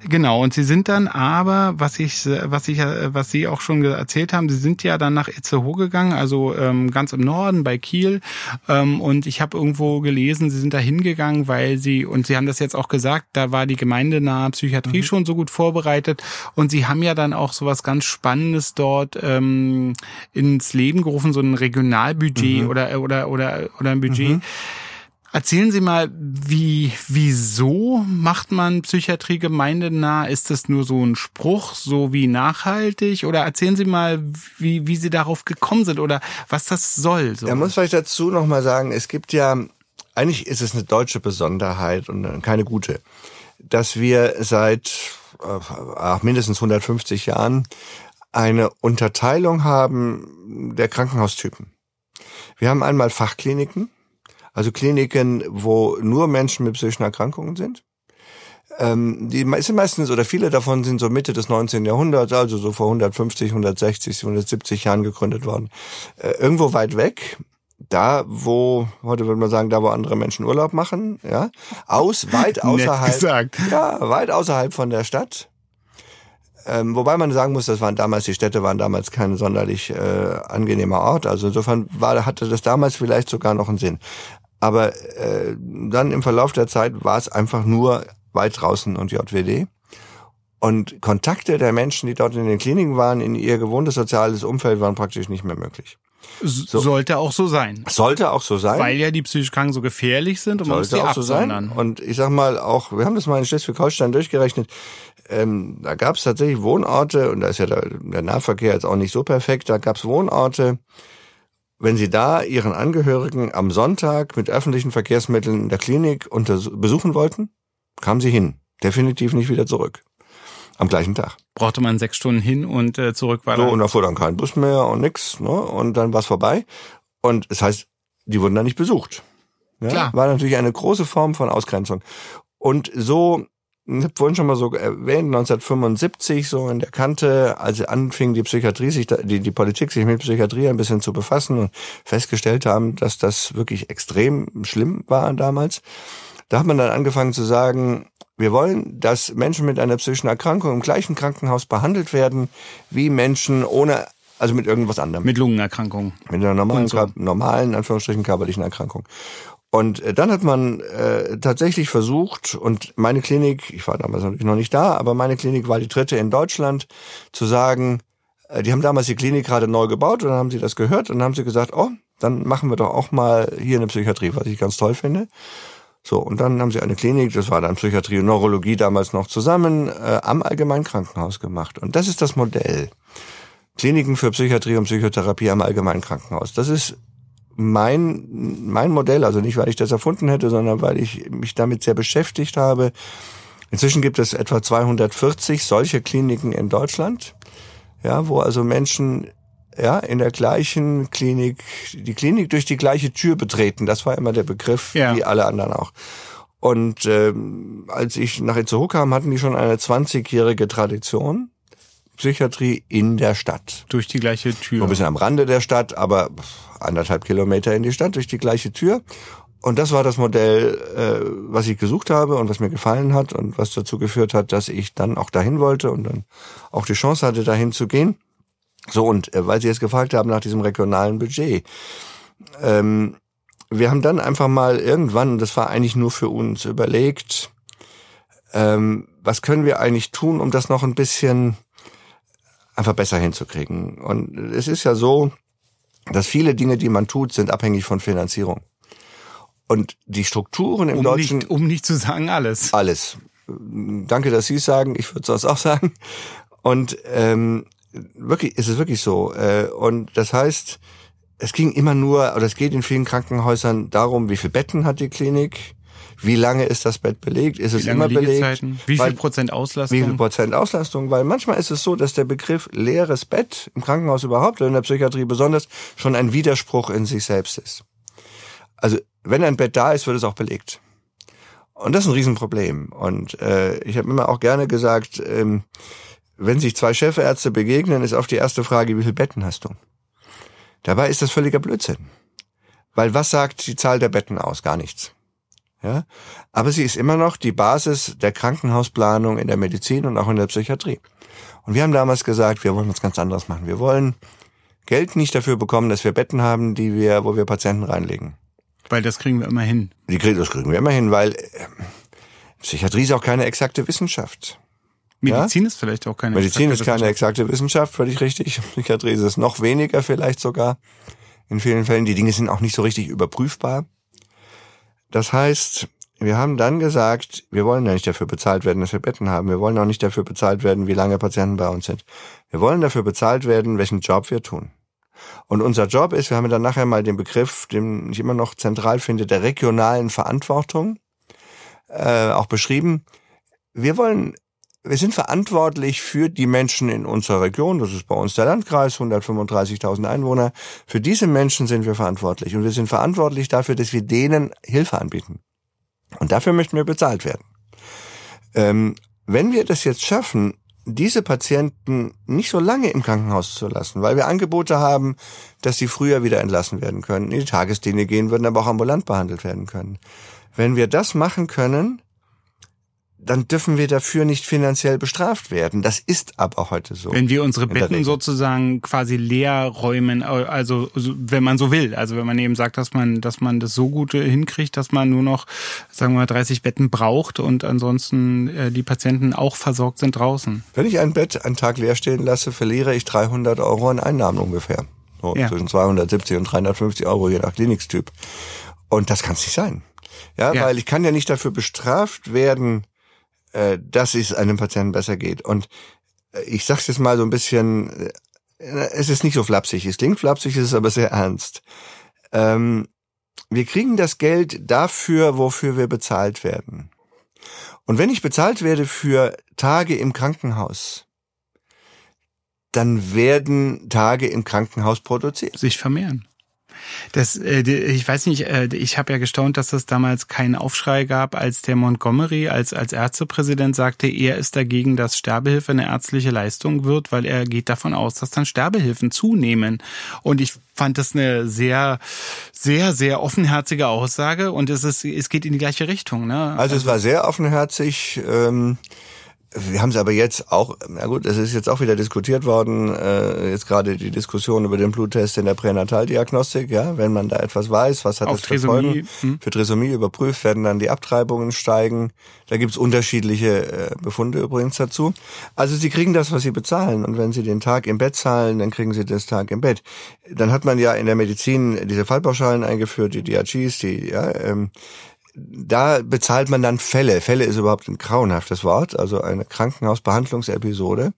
Genau. Und sie sind dann aber, was ich, was ich, was Sie auch schon erzählt haben, Sie sind ja dann nach Itzehoe gegangen, also ähm, ganz im Norden bei Kiel. Ähm, und ich habe irgendwo gelesen, Sie sind da hingegangen, weil Sie und Sie haben das jetzt auch gesagt, da war die gemeindenahe Psychiatrie Psychiatrie mhm. schon so gut vorbereitet. Und sie haben ja dann auch so was ganz Spannendes dort ähm, ins Leben gerufen, so ein Regionalbudget mhm. oder, oder, oder, oder ein Budget. Mhm. Erzählen Sie mal, wie, wieso macht man Psychiatrie gemeindenah? Ist das nur so ein Spruch, so wie nachhaltig? Oder erzählen Sie mal, wie, wie Sie darauf gekommen sind oder was das soll? So. Er muss vielleicht dazu nochmal sagen, es gibt ja, eigentlich ist es eine deutsche Besonderheit und keine gute dass wir seit äh, mindestens 150 Jahren eine Unterteilung haben der Krankenhaustypen. Wir haben einmal Fachkliniken, also Kliniken, wo nur Menschen mit psychischen Erkrankungen sind. Ähm, die sind meistens oder viele davon sind so Mitte des 19. Jahrhunderts, also so vor 150, 160, 170 Jahren gegründet worden. Äh, irgendwo weit weg, da, wo, heute würde man sagen, da, wo andere Menschen Urlaub machen, ja, aus, weit *laughs* außerhalb, ja, weit außerhalb von der Stadt. Ähm, wobei man sagen muss, das waren damals, die Städte waren damals kein sonderlich äh, angenehmer Ort. Also insofern war, hatte das damals vielleicht sogar noch einen Sinn. Aber äh, dann im Verlauf der Zeit war es einfach nur weit draußen und JWD. Und Kontakte der Menschen, die dort in den Kliniken waren, in ihr gewohntes soziales Umfeld, waren praktisch nicht mehr möglich. So. Sollte auch so sein. Sollte auch so sein. Weil ja die psychisch Kranken so gefährlich sind und man muss die auch absondern. So sein. Und ich sag mal auch, wir haben das mal in Schleswig-Holstein durchgerechnet, ähm, da gab es tatsächlich Wohnorte, und da ist ja der, der Nahverkehr jetzt auch nicht so perfekt, da gab es Wohnorte, wenn Sie da Ihren Angehörigen am Sonntag mit öffentlichen Verkehrsmitteln in der Klinik besuchen wollten, kamen Sie hin. Definitiv nicht wieder zurück. Am gleichen Tag. Brauchte man sechs Stunden hin und äh, zurück war So, und da fuhr dann kein Bus mehr und nix, ne? Und dann war's vorbei. Und das heißt, die wurden dann nicht besucht. Ja? Klar. War natürlich eine große Form von Ausgrenzung. Und so, ich habe vorhin schon mal so erwähnt, 1975, so in der Kante, als anfing die Psychiatrie sich, die, die Politik sich mit Psychiatrie ein bisschen zu befassen und festgestellt haben, dass das wirklich extrem schlimm war damals. Da hat man dann angefangen zu sagen, wir wollen, dass Menschen mit einer psychischen Erkrankung im gleichen Krankenhaus behandelt werden wie Menschen ohne, also mit irgendwas anderem. Mit Lungenerkrankung. Mit einer normalen, so. normalen, Anführungsstrichen, körperlichen Erkrankung. Und äh, dann hat man äh, tatsächlich versucht, und meine Klinik, ich war damals natürlich noch nicht da, aber meine Klinik war die dritte in Deutschland, zu sagen, äh, die haben damals die Klinik gerade neu gebaut und dann haben sie das gehört und dann haben sie gesagt, oh, dann machen wir doch auch mal hier eine Psychiatrie, was ich ganz toll finde. So, und dann haben sie eine Klinik, das war dann Psychiatrie und Neurologie damals noch zusammen, äh, am Allgemeinen Krankenhaus gemacht. Und das ist das Modell. Kliniken für Psychiatrie und Psychotherapie am Allgemeinen Krankenhaus. Das ist mein, mein Modell, also nicht, weil ich das erfunden hätte, sondern weil ich mich damit sehr beschäftigt habe. Inzwischen gibt es etwa 240 solche Kliniken in Deutschland, ja, wo also Menschen ja, in der gleichen Klinik, die Klinik durch die gleiche Tür betreten. Das war immer der Begriff, ja. wie alle anderen auch. Und ähm, als ich nach Itzehoe kam, hatten die schon eine 20-jährige Tradition. Psychiatrie in der Stadt. Durch die gleiche Tür. Ein bisschen am Rande der Stadt, aber anderthalb Kilometer in die Stadt durch die gleiche Tür. Und das war das Modell, äh, was ich gesucht habe und was mir gefallen hat und was dazu geführt hat, dass ich dann auch dahin wollte und dann auch die Chance hatte, dahin zu gehen. So, und äh, weil Sie jetzt gefragt haben nach diesem regionalen Budget. Ähm, wir haben dann einfach mal irgendwann, das war eigentlich nur für uns, überlegt, ähm, was können wir eigentlich tun, um das noch ein bisschen einfach besser hinzukriegen. Und es ist ja so, dass viele Dinge, die man tut, sind abhängig von Finanzierung. Und die Strukturen im um Deutschen... Nicht, um nicht zu sagen alles. Alles. Danke, dass Sie es sagen. Ich würde es sonst auch sagen. Und ähm, wirklich, ist es wirklich so. Äh, und das heißt, es ging immer nur, oder es geht in vielen Krankenhäusern darum, wie viele Betten hat die Klinik, wie lange ist das Bett belegt, ist Wie es immer belegt? Wie viel Prozent Auslastung? wie viel Prozent Auslastung, weil manchmal ist es so, dass der Begriff leeres Bett im Krankenhaus überhaupt oder in der Psychiatrie besonders schon ein Widerspruch in sich selbst ist. Also wenn ein Bett da ist, wird es auch belegt. Und das ist ein Riesenproblem. Und äh, ich habe immer auch gerne gesagt, ähm, wenn sich zwei Chefärzte begegnen, ist oft die erste Frage, wie viele Betten hast du? Dabei ist das völliger Blödsinn. Weil was sagt die Zahl der Betten aus? Gar nichts. Ja? Aber sie ist immer noch die Basis der Krankenhausplanung in der Medizin und auch in der Psychiatrie. Und wir haben damals gesagt, wir wollen was ganz anderes machen. Wir wollen Geld nicht dafür bekommen, dass wir Betten haben, die wir, wo wir Patienten reinlegen. Weil das kriegen wir immer hin. Die kriegen, das kriegen wir immer hin, weil äh, Psychiatrie ist auch keine exakte Wissenschaft. Medizin ist vielleicht auch keine Medizin ist exakte keine exakte Wissenschaft, völlig richtig. *laughs* Psychiatrie ist es noch weniger vielleicht sogar. In vielen Fällen. Die Dinge sind auch nicht so richtig überprüfbar. Das heißt, wir haben dann gesagt, wir wollen ja nicht dafür bezahlt werden, dass wir Betten haben. Wir wollen auch nicht dafür bezahlt werden, wie lange Patienten bei uns sind. Wir wollen dafür bezahlt werden, welchen Job wir tun. Und unser Job ist, wir haben dann nachher mal den Begriff, den ich immer noch zentral finde, der regionalen Verantwortung äh, auch beschrieben. Wir wollen wir sind verantwortlich für die Menschen in unserer Region. Das ist bei uns der Landkreis, 135.000 Einwohner. Für diese Menschen sind wir verantwortlich. Und wir sind verantwortlich dafür, dass wir denen Hilfe anbieten. Und dafür möchten wir bezahlt werden. Ähm, wenn wir das jetzt schaffen, diese Patienten nicht so lange im Krankenhaus zu lassen, weil wir Angebote haben, dass sie früher wieder entlassen werden können, in die Tagesdienste gehen würden, aber auch ambulant behandelt werden können. Wenn wir das machen können, dann dürfen wir dafür nicht finanziell bestraft werden. Das ist aber heute so. Wenn wir unsere Betten sozusagen quasi leer räumen, also so- wenn man so will, also wenn man eben sagt, dass man, dass man das so gut äh, hinkriegt, dass man nur noch, sagen wir mal, 30 Betten braucht und ansonsten äh, die Patienten auch versorgt sind draußen. Wenn ich ein Bett einen Tag leer stehen lasse, verliere ich 300 Euro an Einnahmen ungefähr. So Ja. Zwischen 270 und 350 Euro, je nach Klinikstyp. Und das kann es nicht sein. Ja, Ja. weil ich kann ja nicht dafür bestraft werden, äh, dass es einem Patienten besser geht. Und äh, ich sag's jetzt mal so ein bisschen, äh, es ist nicht so flapsig. Es klingt flapsig, es ist aber sehr ernst. Ähm, wir kriegen das Geld dafür, wofür wir bezahlt werden. Und wenn ich bezahlt werde für Tage im Krankenhaus, dann werden Tage im Krankenhaus produziert. sich vermehren. Das, äh, ich weiß nicht, äh, ich habe ja gestaunt, dass es damals keinen Aufschrei gab, als der Montgomery als, als Ärztepräsident sagte, er ist dagegen, dass Sterbehilfe eine ärztliche Leistung wird, weil er geht davon aus, dass dann Sterbehilfen zunehmen. Und ich fand das eine sehr, sehr, sehr offenherzige Aussage und es ist, es geht in die gleiche Richtung. Ne? Also es war sehr offenherzig. Ähm, wir haben es aber jetzt auch, na gut, es ist jetzt auch wieder diskutiert worden, äh, jetzt gerade die Diskussion über den Bluttest in der Pränataldiagnostik, ja, wenn man da etwas weiß, was hat Auf das für Folgen? Trisomie, hm. Für Trisomie überprüft werden dann die Abtreibungen steigen. Da gibt's unterschiedliche äh, Befunde übrigens dazu. Also sie kriegen das, was sie bezahlen. Und wenn sie den Tag im Bett zahlen, dann kriegen sie das Tag im Bett. Dann hat man ja in der Medizin diese Fallpauschalen eingeführt, die DRGs, die, ja, ähm, da bezahlt man dann Fälle. Fälle ist überhaupt ein grauenhaftes Wort, also eine Krankenhausbehandlungsepisode.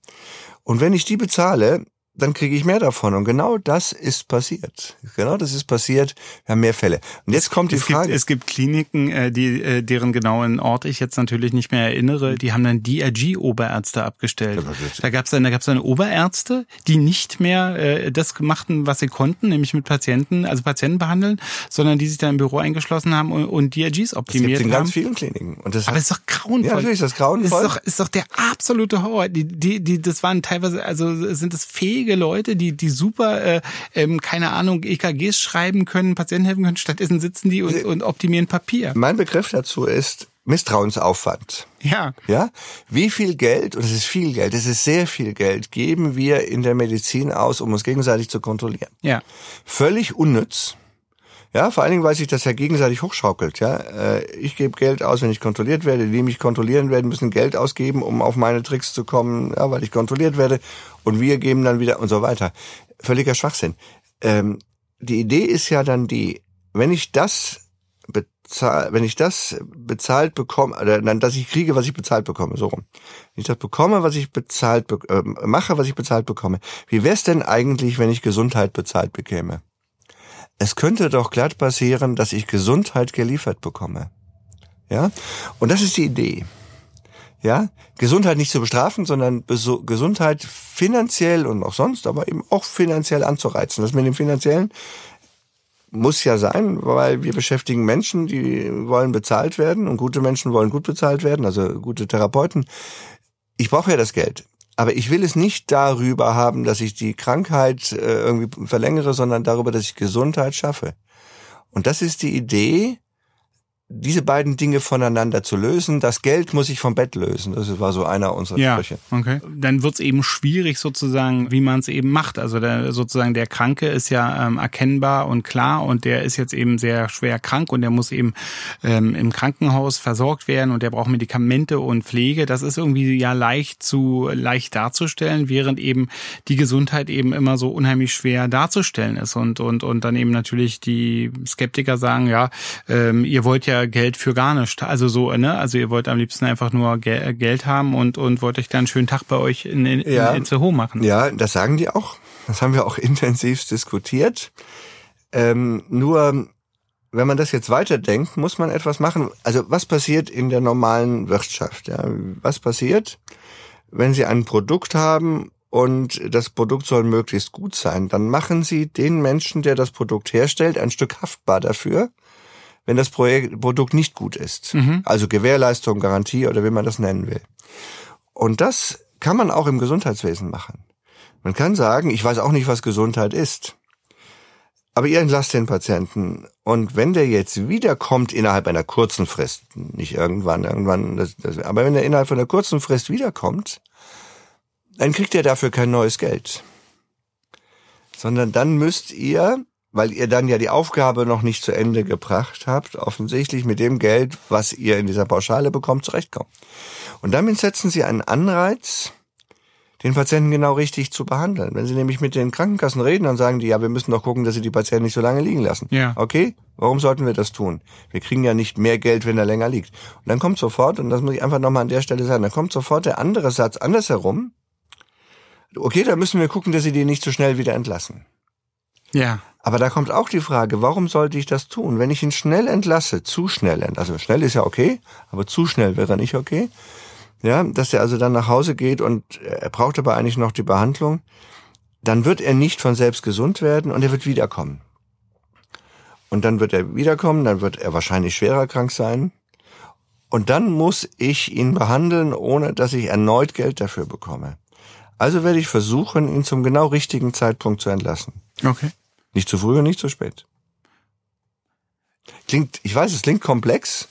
Und wenn ich die bezahle, dann kriege ich mehr davon. Und genau das ist passiert. Genau das ist passiert. Wir haben mehr Fälle. Und jetzt kommt die es Frage. Gibt, es gibt Kliniken, äh, die, äh, deren genauen Ort ich jetzt natürlich nicht mehr erinnere, die haben dann DRG-Oberärzte abgestellt. Da gab es dann, da gab's dann Oberärzte, die nicht mehr äh, das machten, was sie konnten, nämlich mit Patienten, also Patienten behandeln, sondern die sich dann im Büro eingeschlossen haben und, und DRGs das gibt optimiert in haben. ganz vielen Kliniken. Und das Aber es ist doch grauenvoll. Ja, natürlich ist das grauenvoll. Ist doch, ist doch der absolute Horror. Die, die, die, das waren teilweise, also sind es fähige Leute, die, die super, äh, ähm, keine Ahnung, EKGs schreiben können, Patienten helfen können. Stattdessen sitzen die und, und optimieren Papier. mein Begriff dazu ist Misstrauensaufwand. Ja. Ja, wie viel Geld, und es ist viel Geld, es ist sehr viel Geld, geben wir in der Medizin aus, um uns gegenseitig zu kontrollieren? Ja. Völlig unnütz. Ja, vor allen Dingen, weil sich das ja gegenseitig hochschaukelt. Ja, Äh, ich gebe Geld aus, wenn ich kontrolliert werde. Die, die mich kontrollieren werden, müssen Geld ausgeben, um auf meine Tricks zu kommen, ja, weil ich kontrolliert werde. Und wir geben dann wieder und so weiter. Völliger Schwachsinn. Ähm, die Idee ist ja dann die, wenn ich das bezahl, wenn ich das bezahlt bekomme, oder nein, dass ich kriege, was ich bezahlt bekomme, so rum. Wenn ich das bekomme, was ich bezahlt be äh, mache, was ich bezahlt bekomme. Wie wär's denn eigentlich, wenn ich Gesundheit bezahlt bekäme? Es könnte doch glatt passieren, dass ich Gesundheit geliefert bekomme. Ja? Und das ist die Idee. Ja? Gesundheit nicht zu bestrafen, sondern Gesundheit finanziell und auch sonst, aber eben auch finanziell anzureizen. Das mit dem finanziellen muss ja sein, weil wir beschäftigen Menschen, die wollen bezahlt werden und gute Menschen wollen gut bezahlt werden, also gute Therapeuten. Ich brauche ja das Geld. Aber ich will es nicht darüber haben, dass ich die Krankheit äh, irgendwie verlängere, sondern darüber, dass ich Gesundheit schaffe. Und das ist die Idee, diese beiden Dinge voneinander zu lösen. Das Geld muss ich vom Bett lösen. Das war so einer unserer ja, Sprüche. Okay. Dann wird es eben schwierig sozusagen, wie man es eben macht. Also der, sozusagen der Kranke ist ja ähm, erkennbar und klar und der ist jetzt eben sehr schwer krank und der muss eben ähm, im Krankenhaus versorgt werden und der braucht Medikamente und Pflege. Das ist irgendwie ja leicht zu leicht darzustellen, während eben die Gesundheit eben immer so unheimlich schwer darzustellen ist und und und dann eben natürlich die Skeptiker sagen, ja, ähm, ihr wollt ja Geld für gar nichts. Also so, ne? Also ihr wollt am liebsten einfach nur Ge Geld haben und, und wollt euch dann einen schönen Tag bei euch in, in, ja, in Zoho machen. Ja, das sagen die auch. Das haben wir auch *laughs* intensiv diskutiert. Ähm, nur, wenn man das jetzt weiterdenkt, muss man etwas machen. Also was passiert in der normalen Wirtschaft? Ja? Was passiert, wenn Sie ein Produkt haben und das Produkt soll möglichst gut sein? Dann machen Sie den Menschen, der das Produkt herstellt, ein Stück haftbar dafür, wenn das Projekt, Produkt nicht gut ist. Mhm. Also Gewährleistung, Garantie oder wie man das nennen will. Und das kann man auch im Gesundheitswesen machen. Man kann sagen, ich weiß auch nicht, was Gesundheit ist. Aber ihr entlasst den Patienten. Und wenn der jetzt wiederkommt innerhalb einer kurzen Frist, nicht irgendwann, irgendwann, das, das, aber wenn er innerhalb einer kurzen Frist wiederkommt, dann kriegt er dafür kein neues Geld. Sondern dann müsst ihr weil ihr dann ja die Aufgabe noch nicht zu Ende gebracht habt, offensichtlich mit dem Geld, was ihr in dieser Pauschale bekommt, zurechtkommen. Und damit setzen sie einen Anreiz, den Patienten genau richtig zu behandeln. Wenn Sie nämlich mit den Krankenkassen reden, dann sagen die, ja, wir müssen doch gucken, dass Sie die Patienten nicht so lange liegen lassen. Ja. Okay? Warum sollten wir das tun? Wir kriegen ja nicht mehr Geld, wenn er länger liegt. Und dann kommt sofort, und das muss ich einfach nochmal an der Stelle sagen, dann kommt sofort der andere Satz andersherum. Okay, da müssen wir gucken, dass Sie die nicht so schnell wieder entlassen. Ja. Aber da kommt auch die Frage, warum sollte ich das tun? Wenn ich ihn schnell entlasse, zu schnell entlasse, also schnell ist ja okay, aber zu schnell wäre nicht okay. Ja, dass er also dann nach Hause geht und er braucht aber eigentlich noch die Behandlung, dann wird er nicht von selbst gesund werden und er wird wiederkommen. Und dann wird er wiederkommen, dann wird er wahrscheinlich schwerer krank sein. Und dann muss ich ihn behandeln, ohne dass ich erneut Geld dafür bekomme. Also werde ich versuchen, ihn zum genau richtigen Zeitpunkt zu entlassen. Okay. Nicht zu früh und nicht zu spät. Klingt, ich weiß, es klingt komplex.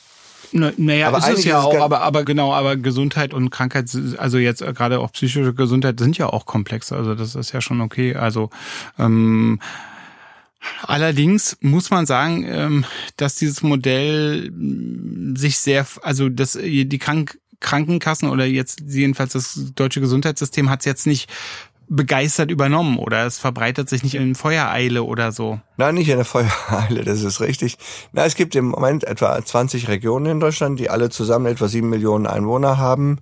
Naja, aber ist es ja auch, aber, aber genau, aber Gesundheit und Krankheit, also jetzt gerade auch psychische Gesundheit sind ja auch komplex. Also das ist ja schon okay. Also ähm, Allerdings muss man sagen, ähm, dass dieses Modell sich sehr, also dass die Krank Krankenkassen oder jetzt jedenfalls das deutsche Gesundheitssystem hat es jetzt nicht begeistert übernommen oder es verbreitet sich nicht in Feuereile oder so. Nein, nicht in der Feuereile, das ist richtig. Na, es gibt im Moment etwa 20 Regionen in Deutschland, die alle zusammen etwa sieben Millionen Einwohner haben.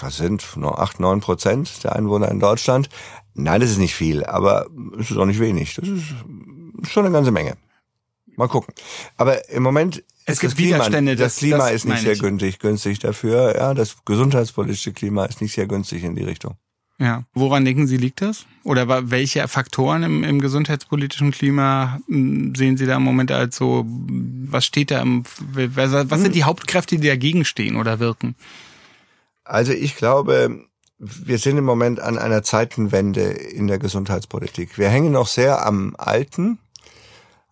Das sind nur acht, neun Prozent der Einwohner in Deutschland. Nein, das ist nicht viel, aber es ist auch nicht wenig. Das ist schon eine ganze Menge. Mal gucken. Aber im Moment es gibt Klima, Widerstände. Das, das Klima das ist nicht sehr günstig, günstig dafür. Ja, das gesundheitspolitische Klima ist nicht sehr günstig in die Richtung. Ja. Woran denken Sie, liegt das? Oder welche Faktoren im, im gesundheitspolitischen Klima hm, sehen Sie da im Moment als so, was steht da im, was sind hm. die Hauptkräfte, die dagegen stehen oder wirken? Also ich glaube, wir sind im Moment an einer Zeitenwende in der Gesundheitspolitik. Wir hängen noch sehr am Alten,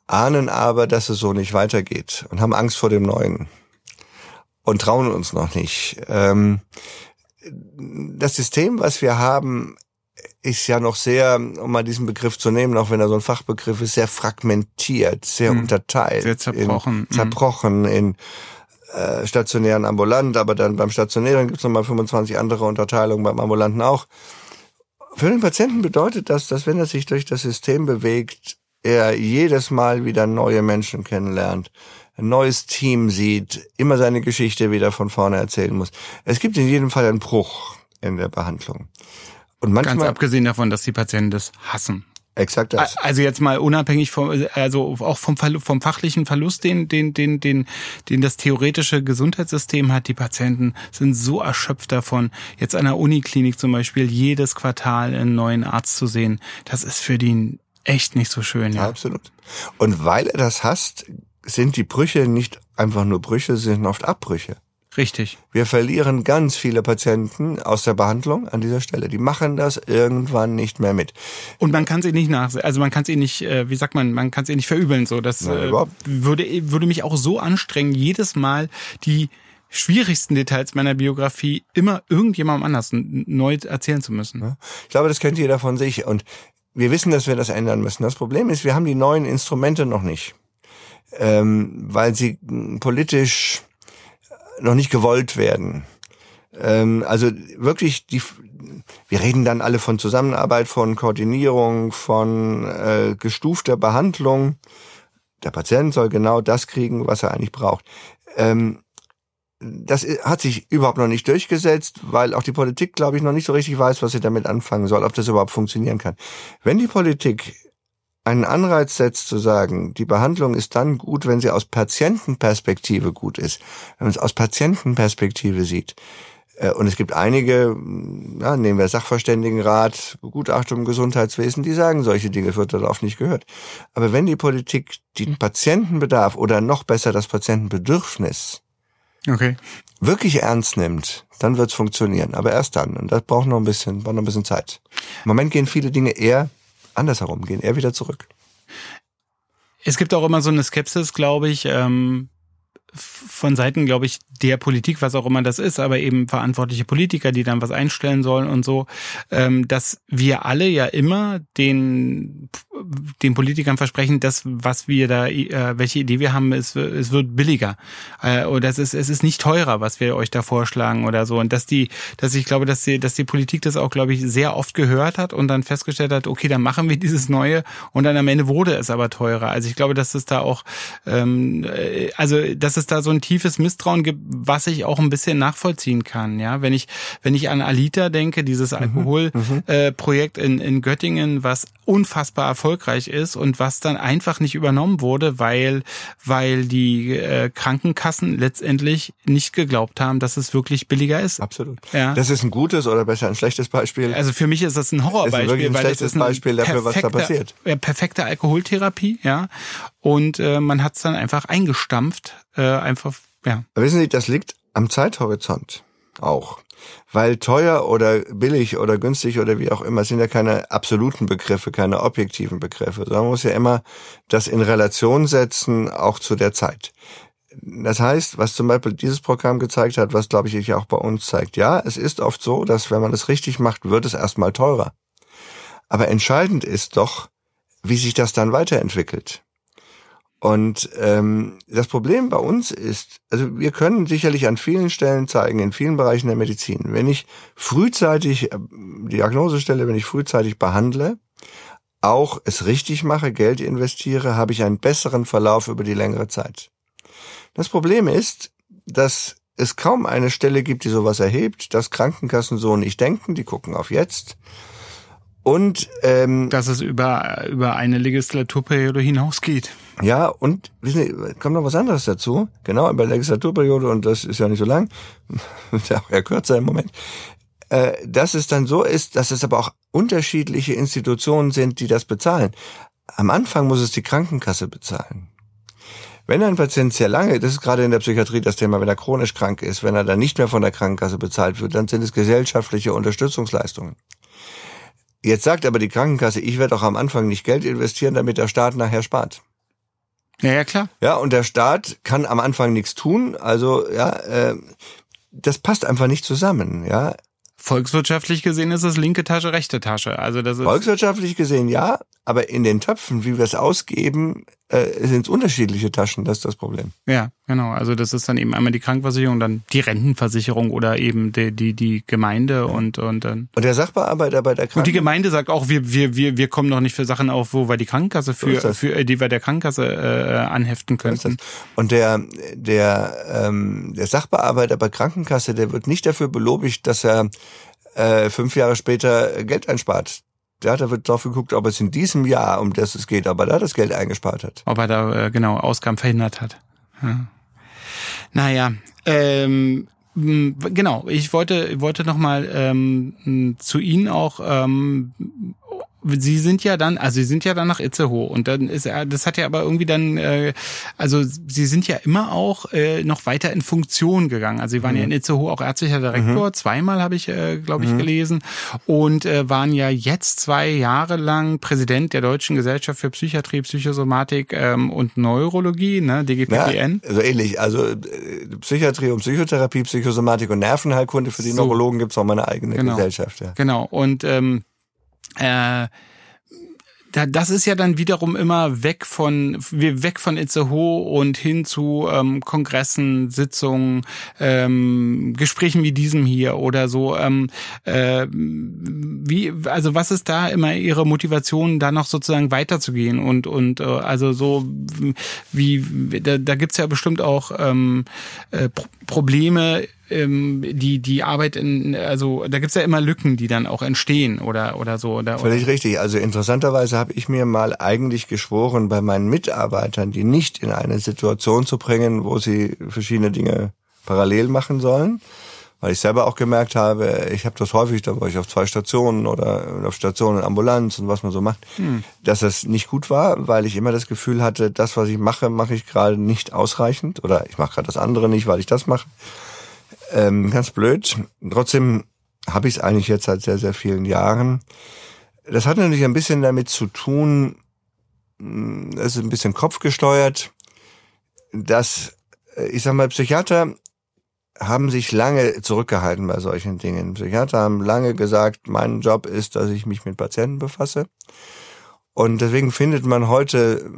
ahnen aber, dass es so nicht weitergeht und haben Angst vor dem Neuen und trauen uns noch nicht. Ähm, das System, was wir haben, ist ja noch sehr, um mal diesen Begriff zu nehmen, auch wenn er so ein Fachbegriff ist, sehr fragmentiert, sehr mhm. unterteilt. Sehr zerbrochen. In, zerbrochen in äh, stationären ambulant, aber dann beim stationären gibt es nochmal 25 andere Unterteilungen, beim ambulanten auch. Für den Patienten bedeutet das, dass wenn er sich durch das System bewegt, er jedes Mal wieder neue Menschen kennenlernt, ein neues Team sieht, immer seine Geschichte wieder von vorne erzählen muss. Es gibt in jedem Fall einen Bruch in der Behandlung. Und manchmal, Ganz abgesehen davon, dass die Patienten das hassen. Exakt das. Also jetzt mal unabhängig vom, also auch vom, vom fachlichen Verlust, den, den, den, den, den das theoretische Gesundheitssystem hat. Die Patienten sind so erschöpft davon, jetzt an der Uniklinik zum Beispiel jedes Quartal einen neuen Arzt zu sehen. Das ist für die echt nicht so schön. Ja, ja absolut. Und weil er das hasst, sind die Brüche nicht einfach nur Brüche, sind oft Abbrüche. Richtig. Wir verlieren ganz viele Patienten aus der Behandlung an dieser Stelle. Die machen das irgendwann nicht mehr mit. Und man kann sie nicht nach, also man kann sie nicht, äh, wie sagt man, man kann sie nicht verübeln. So, das Nein, äh, würde würde mich auch so anstrengen, jedes Mal die schwierigsten Details meiner Biografie immer irgendjemandem anders neu erzählen zu müssen. Ich glaube, das kennt jeder von sich und wir wissen, dass wir das ändern müssen. Das Problem ist, wir haben die neuen Instrumente noch nicht, ähm, weil sie politisch noch nicht gewollt werden. Ähm, also wirklich die, wir reden dann alle von Zusammenarbeit, von Koordinierung, von äh, gestufter Behandlung. Der Patient soll genau das kriegen, was er eigentlich braucht. Ähm, das hat sich überhaupt noch nicht durchgesetzt, weil auch die Politik, glaube ich, noch nicht so richtig weiß, was sie damit anfangen soll, ob das überhaupt funktionieren kann. Wenn die Politik einen Anreiz setzt zu sagen, die Behandlung ist dann gut, wenn sie aus Patientenperspektive gut ist, wenn man es aus Patientenperspektive sieht. Äh, und es gibt einige, ja, nehmen wir Sachverständigenrat, Begutachtung im Gesundheitswesen, die sagen, solche Dinge wird darauf nicht gehört. Aber wenn die Politik den Patientenbedarf oder noch besser das Patientenbedürfnis okay. wirklich ernst nimmt, dann wird's funktionieren. Aber erst dann. Und das braucht noch ein bisschen, braucht noch ein bisschen Zeit. Im Moment gehen viele Dinge eher andersherum gehen, eher wieder zurück. Es gibt auch immer so eine Skepsis, glaube ich, ähm, von Seiten, glaube ich, der Politik, was auch immer das ist, aber eben verantwortliche Politiker, die dann was einstellen sollen und so, ähm, dass wir alle ja immer den, den Politikern versprechen, dass was wir da, äh, welche Idee wir haben, es, es wird billiger. Äh, oder es ist, es ist nicht teurer, was wir euch da vorschlagen oder so. Und dass die, dass ich glaube, dass die, dass die Politik das auch, glaube ich, sehr oft gehört hat und dann festgestellt hat, okay, dann machen wir *laughs* dieses Neue und dann am Ende wurde es aber teurer. Also ich glaube, dass es da auch, ähm, äh, also dass es da so ein tiefes Misstrauen gibt, was ich auch ein bisschen nachvollziehen kann. Ja, wenn ich wenn ich an Alita denke, dieses mhm, Alkoholprojekt mhm. äh, in in Göttingen, was unfassbar erfolgreich ist und was dann einfach nicht übernommen wurde, weil weil die äh, Krankenkassen letztendlich nicht geglaubt haben, dass es wirklich billiger ist. Absolut. Ja. Das ist ein gutes oder besser ein schlechtes Beispiel. Also für mich ist das ein Horrorbeispiel, das ist ein weil schlechtes ein Beispiel dafür, was da passiert. Perfekte Alkoholtherapie, ja. Und äh, man hat es dann einfach eingestampft, äh, einfach ja. Wissen Sie, das liegt am Zeithorizont auch. Weil teuer oder billig oder günstig oder wie auch immer sind ja keine absoluten Begriffe, keine objektiven Begriffe, sondern man muss ja immer das in Relation setzen, auch zu der Zeit. Das heißt, was zum Beispiel dieses Programm gezeigt hat, was glaube ich auch bei uns zeigt, ja, es ist oft so, dass wenn man es richtig macht, wird es erstmal teurer. Aber entscheidend ist doch, wie sich das dann weiterentwickelt. Und ähm, das Problem bei uns ist, also wir können sicherlich an vielen Stellen zeigen, in vielen Bereichen der Medizin, wenn ich frühzeitig äh, Diagnose stelle, wenn ich frühzeitig behandle, auch es richtig mache, Geld investiere, habe ich einen besseren Verlauf über die längere Zeit. Das Problem ist, dass es kaum eine Stelle gibt, die sowas erhebt, dass Krankenkassen so nicht denken, die gucken auf jetzt. Und ähm, dass es über über eine Legislaturperiode hinausgeht. Ja, und wissen Sie, kommt noch was anderes dazu. Genau, über Legislaturperiode, und das ist ja nicht so lang, *laughs* ist ja auch eher kürzer im Moment, äh, dass es dann so ist, dass es aber auch unterschiedliche Institutionen sind, die das bezahlen. Am Anfang muss es die Krankenkasse bezahlen. Wenn ein Patient sehr lange, das ist gerade in der Psychiatrie das Thema, wenn er chronisch krank ist, wenn er dann nicht mehr von der Krankenkasse bezahlt wird, dann sind es gesellschaftliche Unterstützungsleistungen. Jetzt sagt aber die Krankenkasse, ich werde auch am Anfang nicht Geld investieren, damit der Staat nachher spart. Ja, ja, klar. Ja, und der Staat kann am Anfang nichts tun. Also, ja, äh, das passt einfach nicht zusammen, ja. Volkswirtschaftlich gesehen ist es linke Tasche, rechte Tasche. Also das ist Volkswirtschaftlich gesehen ja, aber in den Töpfen, wie wir es ausgeben, äh, sind es unterschiedliche Taschen, das ist das Problem. Ja, genau. Also das ist dann eben einmal die Krankenversicherung, dann die Rentenversicherung oder eben die, die, die Gemeinde und, und dann. Und der Sachbearbeiter bei der Kranken Und die Gemeinde sagt auch, wir, wir, wir, wir kommen noch nicht für Sachen auf, wo wir die Krankenkasse für, so für die wir der Krankenkasse äh, anheften könnten. und der, der, ähm, der Sachbearbeiter bei Krankenkasse, der wird nicht dafür belobigt, dass er äh, fünf Jahre später Geld einspart Ja, da wird drauf geguckt, ob es in diesem Jahr, um das es geht, ob er da das Geld eingespart hat. Ob er da äh, genau Ausgaben verhindert hat. Ja. Naja, ähm, genau. Ich wollte wollte noch mal ähm, zu Ihnen auch ähm, sie sind ja dann, also sie sind ja dann nach Itzehoe und dann ist er, das hat ja aber irgendwie dann, äh, also sie sind ja immer auch äh, noch weiter in Funktion gegangen. Also sie waren mhm. ja in Itzehoe auch ärztlicher Direktor, mhm. zweimal habe ich, äh, glaube ich, mhm. gelesen und äh, waren ja jetzt zwei Jahre lang Präsident der Deutschen Gesellschaft für Psychiatrie, Psychosomatik ähm, und Neurologie, ne, DGPPN. Ja, so ähnlich, also äh, Psychiatrie und Psychotherapie, Psychosomatik und Nervenheilkunde für die so. Neurologen gibt's auch mal eine eigene genau. Gesellschaft. Ja. Genau und ähm, äh, das ist ja dann wiederum immer weg von weg von Itzehoe und hin zu ähm, Kongressen, Sitzungen, ähm, Gesprächen wie diesem hier oder so. Ähm, äh, wie also was ist da immer Ihre Motivation, da noch sozusagen weiterzugehen und und äh, also so wie da, da gibt's ja bestimmt auch ähm, äh, Probleme ähm, die die Arbeit in also da gibt's ja immer Lücken, die dann auch entstehen oder oder so. Oder, Völlig oder. richtig. Also interessanterweise habe ich mir mal eigentlich geschworen, bei meinen Mitarbeitern, die nicht in eine Situation zu bringen, wo sie verschiedene Dinge parallel machen sollen. Weil ich selber auch gemerkt habe, ich habe das häufig, da war ich auf zwei Stationen oder auf Stationen Ambulanz und was man so macht, hm. dass das nicht gut war, weil ich immer das Gefühl hatte, das, was ich mache, mache ich gerade nicht ausreichend oder ich mache gerade das andere nicht, weil ich das mache. Ähm, ganz blöd. Trotzdem habe ich es eigentlich jetzt seit sehr, sehr vielen Jahren. Das hat natürlich ein bisschen damit zu tun, hm, es ist ein bisschen kopfgesteuert, dass, äh, ich sag mal, Psychiater haben sich lange zurückgehalten bei solchen Dingen. Psychiater haben lange gesagt, mein Job ist, dass ich mich mit Patienten befasse. Und deswegen findet man heute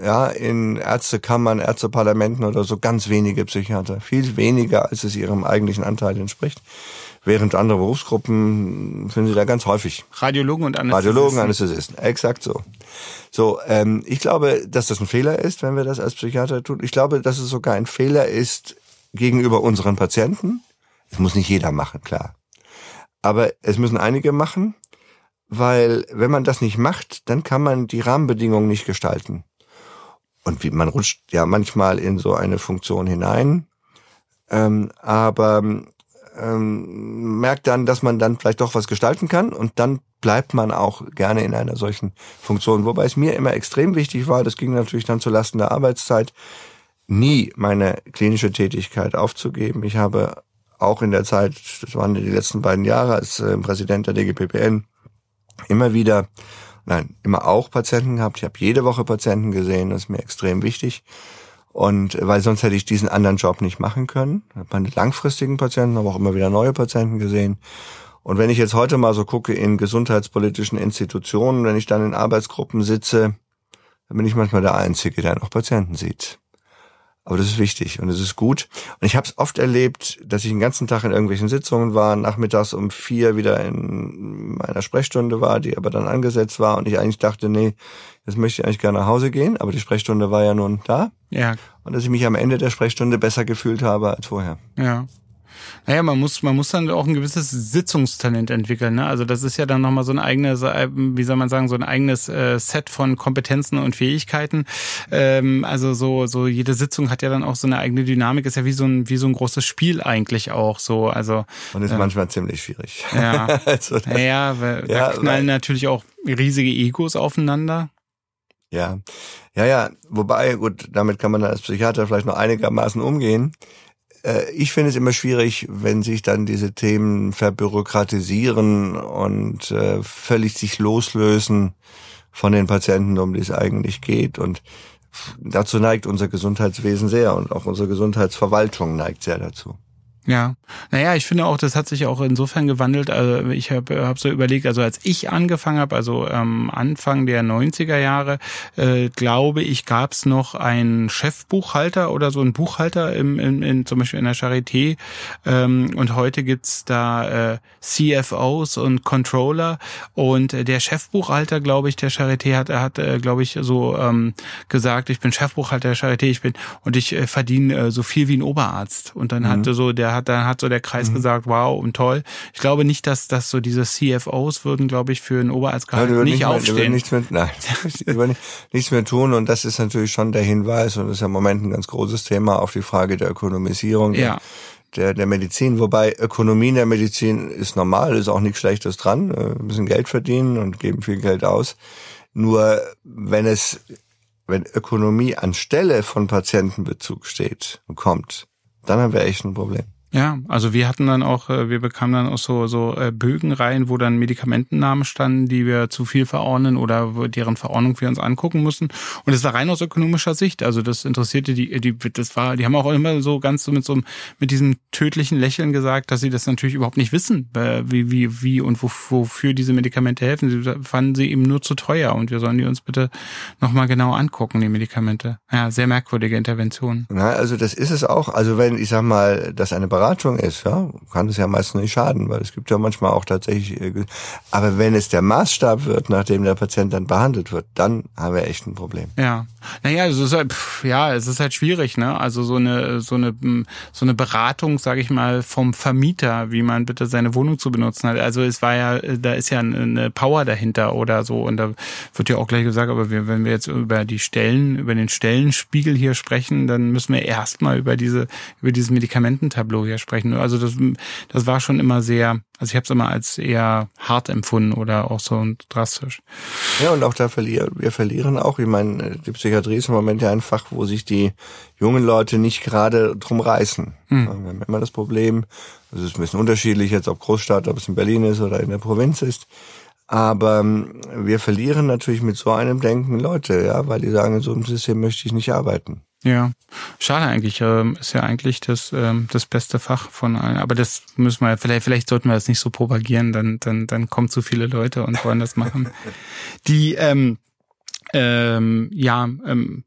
ja in Ärztekammern, Ärzteparlamenten oder so ganz wenige Psychiater, viel weniger, als es ihrem eigentlichen Anteil entspricht. Während andere Berufsgruppen finden sie da ganz häufig. Radiologen und Anästhesisten. Radiologen, Anästhesisten, exakt so. So, ähm, ich glaube, dass das ein Fehler ist, wenn wir das als Psychiater tun. Ich glaube, dass es sogar ein Fehler ist gegenüber unseren Patienten. Es muss nicht jeder machen, klar. Aber es müssen einige machen weil wenn man das nicht macht, dann kann man die Rahmenbedingungen nicht gestalten. Und wie, man rutscht ja manchmal in so eine Funktion hinein, ähm, aber ähm, merkt dann, dass man dann vielleicht doch was gestalten kann und dann bleibt man auch gerne in einer solchen Funktion. Wobei es mir immer extrem wichtig war, das ging natürlich dann zu Lasten der Arbeitszeit, nie meine klinische Tätigkeit aufzugeben. Ich habe auch in der Zeit, das waren die letzten beiden Jahre als äh, Präsident der DGPPN, immer wieder, nein, immer auch Patienten gehabt. Ich habe jede Woche Patienten gesehen, das ist mir extrem wichtig. Und weil sonst hätte ich diesen anderen Job nicht machen können. Ich habe meine langfristigen Patienten, aber auch immer wieder neue Patienten gesehen. Und wenn ich jetzt heute mal so gucke in gesundheitspolitischen Institutionen, wenn ich dann in Arbeitsgruppen sitze, dann bin ich manchmal der Einzige, der noch Patienten sieht. Aber das ist wichtig und es ist gut. Und ich habe es oft erlebt, dass ich den ganzen Tag in irgendwelchen Sitzungen war, nachmittags um vier wieder in meiner Sprechstunde war, die aber dann angesetzt war und ich eigentlich dachte, nee, jetzt möchte ich eigentlich gerne nach Hause gehen, aber die Sprechstunde war ja nun da. Ja. Und dass ich mich am Ende der Sprechstunde besser gefühlt habe als vorher. Ja. Naja, man muss, man muss dann auch ein gewisses Sitzungstalent entwickeln. Ne? Also das ist ja dann nochmal so ein eigenes, wie soll man sagen, so ein eigenes äh, Set von Kompetenzen und Fähigkeiten. Ähm, also so, so jede Sitzung hat ja dann auch so eine eigene Dynamik, ist ja wie so ein, wie so ein großes Spiel eigentlich auch so. Also und ist äh, manchmal ziemlich schwierig. Ja, *laughs* also das, ja, weil, ja, da knallen natürlich auch riesige Egos aufeinander. Ja, ja, ja. Wobei, gut, damit kann man als Psychiater vielleicht noch einigermaßen umgehen. Äh, ich finde es immer schwierig, wenn sich dann diese Themen verbürokratisieren und äh, völlig sich loslösen von den Patienten, um die es eigentlich geht. Und dazu neigt unser Gesundheitswesen sehr und auch unsere Gesundheitsverwaltung neigt sehr dazu. Ja, naja, ich finde auch, das hat sich auch insofern gewandelt. Also ich habe hab so überlegt, also als ich angefangen habe, also ähm, Anfang der 90er Jahre, äh, glaube ich, gab es noch einen Chefbuchhalter oder so einen Buchhalter im, im, in, zum Beispiel in der Charité. Ähm, und heute gibt's da äh, CFOs und Controller. Und der Chefbuchhalter, glaube ich, der Charité hat, er hat, äh, glaube ich, so ähm, gesagt, ich bin Chefbuchhalter der Charité, ich bin und ich äh, verdiene äh, so viel wie ein Oberarzt. Und dann mhm. hatte so, der hat, da hat so der Kreis mhm. gesagt, wow und toll. Ich glaube nicht, dass das so diese CFOs würden, glaube ich, für einen Oberarztgehalt ja, nicht, nicht aufstehen. Mehr, nichts mehr, nein, die nichts mehr tun und das ist natürlich schon der Hinweis und das ist ja im Moment ein ganz großes Thema auf die Frage der Ökonomisierung. Ja der, der Medizin, wobei Ökonomie in der Medizin ist normal, ist auch nichts Schlechtes dran, wir äh, müssen Geld verdienen und geben viel Geld aus. Nur wenn es, wenn Ökonomie anstelle von Patientenbezug steht und kommt, dann haben wir echt ein Problem. Ja, also wir hatten dann auch, äh, wir bekamen dann auch so, so äh, Bögen rein, wo dann Medikamentennamen standen, die wir zu viel verordnen oder deren Verordnung wir uns angucken mussten. Und das war rein aus ökonomischer Sicht. Also das interessierte die, die, das war, die haben auch immer so ganz so mit so mit diesem tödlichen Lächeln gesagt, dass sie das natürlich überhaupt nicht wissen, äh, wie, wie, wie und wofür diese Medikamente helfen. Sie fanden sie eben nur zu teuer und wir sollen die uns bitte nochmal genau angucken, die Medikamente. Ja, sehr merkwürdige Intervention. Na, also das ist es auch. Also wenn, ich sag mal, dass eine Beratung ist, ja, kann es ja meistens nicht schaden, weil es gibt ja manchmal auch tatsächlich, äh, aber wenn es der Maßstab wird, nachdem der Patient dann behandelt wird, dann haben wir echt ein Problem. Ja. Naja, es ist halt, ja, es ist halt schwierig, ne? Also so eine, so eine, so eine Beratung, sage ich mal, vom Vermieter, wie man bitte seine Wohnung zu benutzen hat. Also es war ja, da ist ja eine Power dahinter oder so. Und da wird ja auch gleich gesagt, aber wir, wenn wir jetzt über die Stellen, über den Stellenspiegel hier sprechen, dann müssen wir erstmal über diese, über dieses Medikamententableau hier sprechen. Also das, das war schon immer sehr, also ich habe es immer als eher hart empfunden oder auch so drastisch. Ja, und auch da verlieren, wir verlieren auch. Ich meine, die Psychiatrie ist im Moment ja ein Fach, wo sich die jungen Leute nicht gerade drum reißen. Hm. Wir haben immer das Problem, es ist ein bisschen unterschiedlich jetzt, ob Großstadt, ob es in Berlin ist oder in der Provinz ist. Aber ähm, wir verlieren natürlich mit so einem Denken Leute, ja, weil die sagen, in so einem System möchte ich nicht arbeiten. Ja, schade eigentlich. Ähm, ist ja eigentlich das, ähm, das beste Fach von allen. Aber das müssen wir, vielleicht, vielleicht sollten wir das nicht so propagieren, dann, dann, dann kommen zu viele Leute und wollen das machen. *laughs* Die, ähm, ähm, ja, ähm,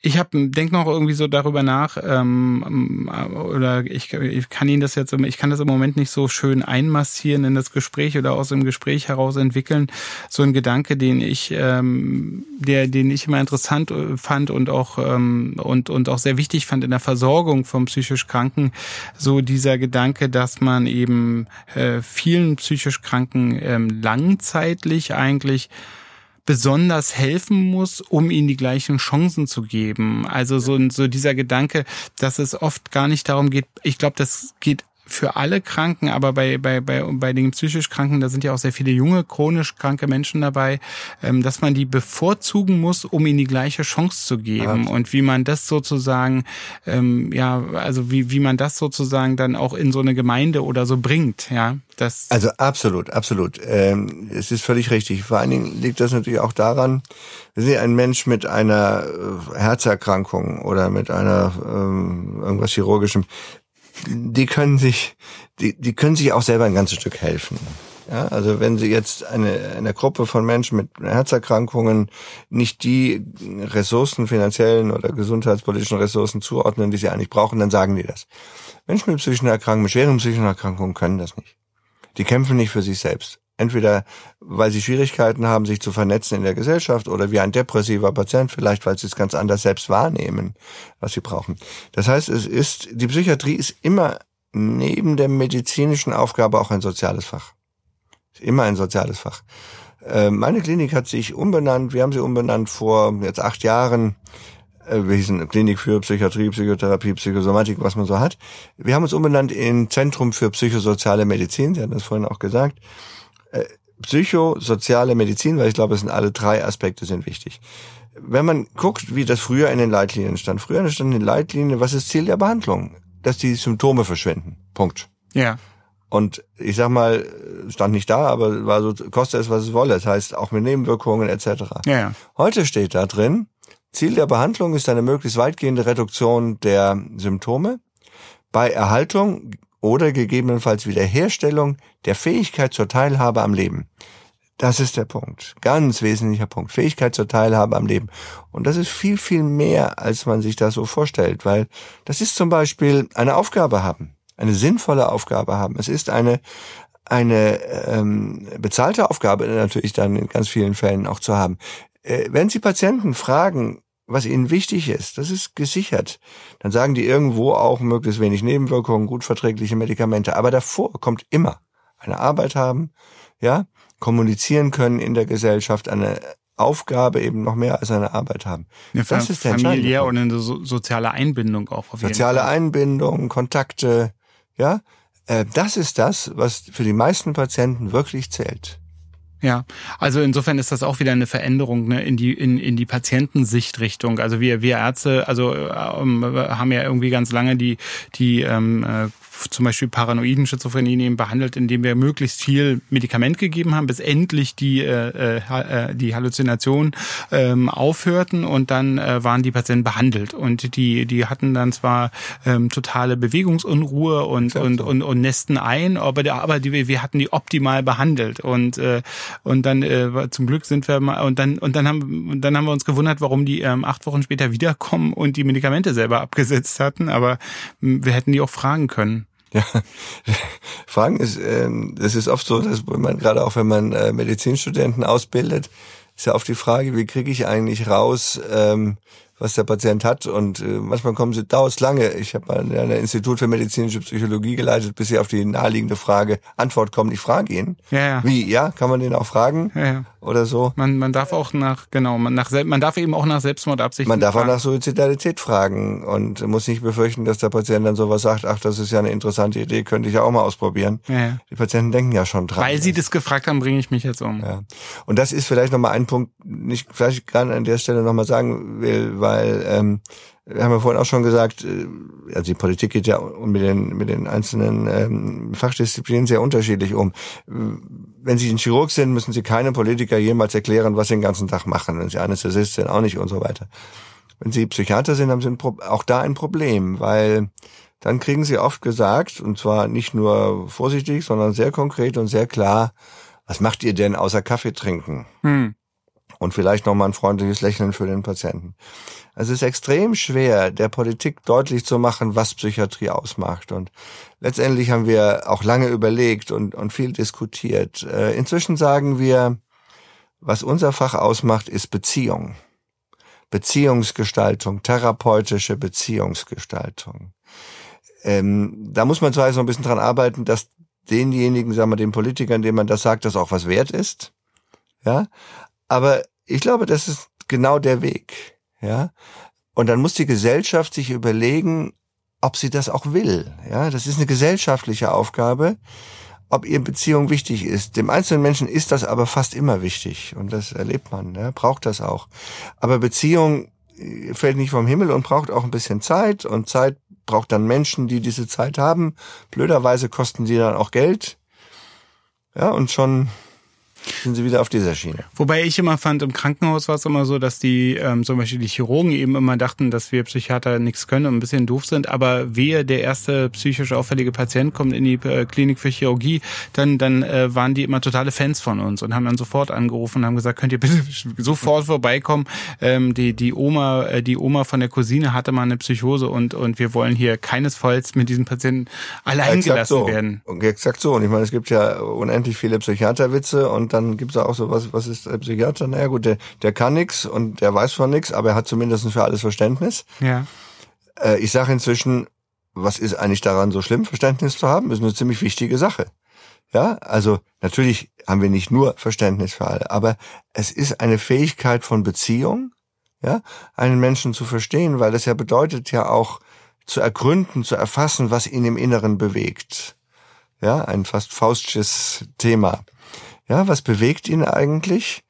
ich habe denk noch irgendwie so darüber nach ähm, oder ich, ich kann Ihnen das jetzt ich kann das im Moment nicht so schön einmassieren in das Gespräch oder aus dem Gespräch heraus entwickeln. So ein Gedanke den ich ähm, der den ich immer interessant äh, fand und auch ähm, und und auch sehr wichtig fand in der Versorgung von psychisch Kranken. So dieser Gedanke dass man eben äh, vielen psychisch Kranken ähm, langzeitlich eigentlich besonders helfen muss, um ihnen die gleichen Chancen zu geben. Also so, so dieser Gedanke, dass es oft gar nicht darum geht, ich glaube, das geht für alle Kranken, aber bei, bei, bei, bei den psychisch Kranken, da sind ja auch sehr viele junge, chronisch kranke Menschen dabei, ähm, dass man die bevorzugen muss, um ihnen die gleiche Chance zu geben. Ja. Und wie man das sozusagen, ähm, ja, also wie, wie man das sozusagen dann auch in so eine Gemeinde oder so bringt, ja. Das also absolut, absolut. Ähm, es ist völlig richtig. Vor allen Dingen liegt das natürlich auch daran, wenn Sie ein Mensch mit einer äh, Herzerkrankung oder mit einer ähm, irgendwas chirurgischem, die können sich, die, die können sich auch selber ein ganzes Stück helfen. Ja, also wenn Sie jetzt eine, eine Gruppe von Menschen mit Herzerkrankungen nicht die Ressourcen, finanziellen oder gesundheitspolitischen Ressourcen zuordnen, die sie eigentlich brauchen, dann sagen die das. Menschen mit psychischen Erkrankungen, mit schweren psychischen Erkrankungen können das nicht. Die kämpfen nicht für sich selbst. Entweder weil sie Schwierigkeiten haben, sich zu vernetzen in der Gesellschaft oder wie ein depressiver Patient, vielleicht weil sie es ganz anders selbst wahrnehmen, was sie brauchen. Das heißt, es ist, die Psychiatrie ist immer neben der medizinischen Aufgabe auch ein soziales Fach. Ist immer ein soziales Fach. Äh, meine Klinik hat sich umbenannt, wir haben sie umbenannt vor jetzt acht Jahren. Äh, wir hießen Klinik für Psychiatrie, Psychotherapie, Psychosomatik, was man so hat. Wir haben uns umbenannt in Zentrum für psychosoziale Medizin, Sie hatten das vorhin auch gesagt äh, psychosoziale Medizin, weil ich glaube, es sind alle drei Aspekte sind wichtig. Wenn man guckt, wie das früher in den Leitlinien stand, früher stand in den Leitlinien, was ist Ziel der Behandlung? Dass die Symptome verschwinden. Punkt. Ja. Und ich sag mal, stand nicht da, aber war so, kostet es, was es wolle. Das heißt, auch mit Nebenwirkungen etc. Ja, ja. Heute steht da drin, Ziel der Behandlung ist eine möglichst weitgehende Reduktion der Symptome bei Erhaltung oder gegebenenfalls Wiederherstellung der Fähigkeit zur Teilhabe am Leben. Das ist der Punkt. Ganz wesentlicher Punkt. Fähigkeit zur Teilhabe am Leben. Und das ist viel, viel mehr, als man sich das so vorstellt, weil das ist zum Beispiel eine Aufgabe haben, eine sinnvolle Aufgabe haben. Es ist eine, eine ähm, bezahlte Aufgabe natürlich dann in ganz vielen Fällen auch zu haben. Äh, wenn Sie Patienten fragen, was ihnen wichtig ist. Das ist gesichert. Dann sagen die irgendwo auch möglichst wenig Nebenwirkungen, gut verträgliche Medikamente. Aber davor kommt immer eine Arbeit haben, ja, kommunizieren können in der Gesellschaft, eine Aufgabe eben noch mehr als eine Arbeit haben. Eine das ist der familiär und eine so, soziale Einbindung auch. Auf soziale Einbindung, Kontakte, ja, äh, das ist das, was für die meisten Patienten wirklich zählt. Ja, also insofern ist das auch wieder eine Veränderung ne, in die in, in die Patientensichtrichtung. Also wir wir Ärzte, also ähm, haben ja irgendwie ganz lange die die ähm, äh, zum Beispiel paranoiden Schizophrenie eben behandelt, indem wir möglichst viel Medikament gegeben haben, bis endlich die, äh, äh, die Halluzination ähm, aufhörten und dann äh, waren die Patienten behandelt. Und die, die hatten dann zwar ähm, totale Bewegungsunruhe und, und, so. und, und nesten ein, aber, der, aber die, wir hatten die optimal behandelt. Und, äh, und dann äh, zum Glück sind wir mal und dann und dann haben und dann haben wir uns gewundert, warum die ähm, acht Wochen später wiederkommen und die Medikamente selber abgesetzt hatten. Aber wir hätten die auch fragen können. Ja, *laughs* Fragen ist, ähm, das ist oft so, dass man gerade auch wenn man äh, Medizinstudenten ausbildet, ist ja oft die Frage, wie kriege ich eigentlich raus, ähm, was der Patient hat. Und äh, manchmal kommen sie, dauert lange. Ich habe mal ein Institut für medizinische Psychologie geleitet, bis sie auf die naheliegende Frage Antwort kommen. Ich frage ihn. Ja, ja. Wie? Ja, kann man den auch fragen? Ja, ja. Oder so? Man, man darf auch nach, genau, man, nach, man darf eben auch nach Selbstmordabsichten Man darf fragen. auch nach Suizidalität fragen und muss nicht befürchten, dass der Patient dann sowas sagt, ach, das ist ja eine interessante Idee, könnte ich ja auch mal ausprobieren. Ja, ja. Die Patienten denken ja schon dran. Weil sie das gefragt haben, bringe ich mich jetzt um. Ja. Und das ist vielleicht nochmal ein Punkt, nicht vielleicht gerade an der Stelle nochmal sagen will, weil ähm, wir haben ja vorhin auch schon gesagt, äh, also die Politik geht ja mit den, mit den einzelnen ähm, Fachdisziplinen sehr unterschiedlich um. Wenn Sie ein Chirurg sind, müssen Sie keinem Politiker jemals erklären, was Sie den ganzen Tag machen. Wenn Sie Anästhesist sind, auch nicht und so weiter. Wenn Sie Psychiater sind, haben Sie auch da ein Problem, weil dann kriegen Sie oft gesagt, und zwar nicht nur vorsichtig, sondern sehr konkret und sehr klar, was macht ihr denn außer Kaffee trinken? Hm. Und vielleicht nochmal ein freundliches Lächeln für den Patienten. Es ist extrem schwer, der Politik deutlich zu machen, was Psychiatrie ausmacht. Und letztendlich haben wir auch lange überlegt und, und viel diskutiert. Äh, inzwischen sagen wir, was unser Fach ausmacht, ist Beziehung. Beziehungsgestaltung, therapeutische Beziehungsgestaltung. Ähm, da muss man zwar so ein bisschen dran arbeiten, dass denjenigen, sagen wir, den Politikern, denen man das sagt, das auch was wert ist. Ja, aber ich glaube, das ist genau der Weg ja. Und dann muss die Gesellschaft sich überlegen, ob sie das auch will, ja. Das ist eine gesellschaftliche Aufgabe, ob ihr Beziehung wichtig ist. Dem einzelnen Menschen ist das aber fast immer wichtig und das erlebt man, ja, braucht das auch. Aber Beziehung äh, fällt nicht vom Himmel und braucht auch ein bisschen Zeit und Zeit braucht dann Menschen, die diese Zeit haben. Blöderweise kosten die dann auch Geld. Ja, und schon sind sie wieder auf dieser Schiene. Wobei ich immer fand, im Krankenhaus war es immer so, dass die ähm, zum Beispiel die Chirurgen eben immer dachten, dass wir Psychiater nichts können und ein bisschen doof sind, aber wehe, der erste psychisch auffällige Patient kommt in die äh, Klinik für Chirurgie, dann, dann äh, waren die immer totale Fans von uns und haben dann sofort angerufen und haben gesagt, könnt ihr bitte *laughs* sofort vorbeikommen. Ähm, die, die Oma, äh, die Oma von der Cousine hatte mal eine Psychose und, und wir wollen hier keinesfalls mit diesen Patienten allein gelassen so. werden. Exakt so. Und ich meine, es gibt ja unendlich viele Psychiaterwitze und dann gibt's auch so, was, was ist der Psychiater? Naja gut, der, der kann nix und der weiß von nix, aber er hat zumindest für alles Verständnis. Ja. Äh, ich sage inzwischen, was ist eigentlich daran so schlimm, Verständnis zu haben? Das ist eine ziemlich wichtige Sache. Ja, also natürlich haben wir nicht nur Verständnis für alle, aber es ist eine Fähigkeit von Beziehung, ja, einen Menschen zu verstehen, weil das ja bedeutet ja auch zu ergründen, zu erfassen, was ihn im Inneren bewegt. Ja, ein fast faustsches Thema. Ja, was bewegt ihn eigentlich?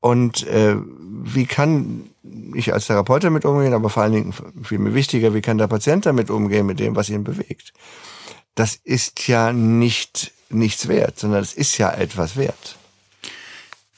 Und äh, wie kann ich als Therapeut damit umgehen, aber vor allen Dingen viel mir wichtiger, wie kann der Patient damit umgehen mit dem, was ihn bewegt? Das ist ja nicht nichts wert, sondern es ist ja etwas wert.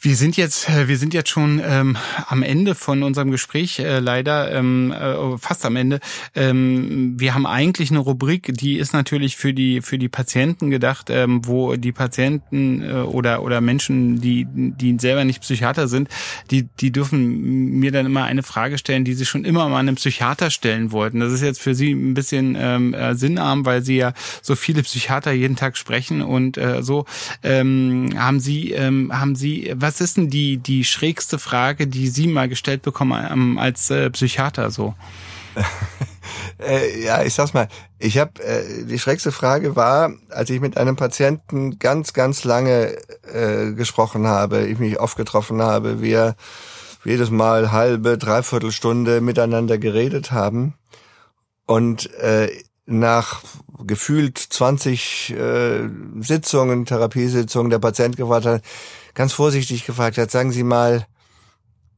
Wir sind jetzt, äh, wir sind jetzt schon ähm, am Ende von unserem Gespräch, äh, leider ähm, äh, fast am Ende. Ähm, wir haben eigentlich eine Rubrik, die ist natürlich für die für die Patienten gedacht, ähm, wo die Patienten äh, oder oder Menschen, die die selber nicht Psychiater sind, die die dürfen mir dann immer eine Frage stellen, die sie schon immer mal einem Psychiater stellen wollten. Das ist jetzt für sie ein bisschen ähm, äh, sinnarm, weil sie ja so viele Psychiater jeden Tag sprechen und äh, so ähm, haben sie ähm, haben sie was was ist denn die, die schrägste Frage, die Sie mal gestellt bekommen ähm, als äh, Psychiater so? *laughs* äh, ja, ich sag's mal, ich habe äh, die schrägste Frage war, als ich mit einem Patienten ganz, ganz lange äh, gesprochen habe, ich mich oft getroffen habe, wir jedes Mal halbe, dreiviertel Stunde miteinander geredet haben und äh, nach gefühlt 20 äh, Sitzungen, Therapiesitzungen der Patient gefragt hat, ganz vorsichtig gefragt hat, sagen Sie mal,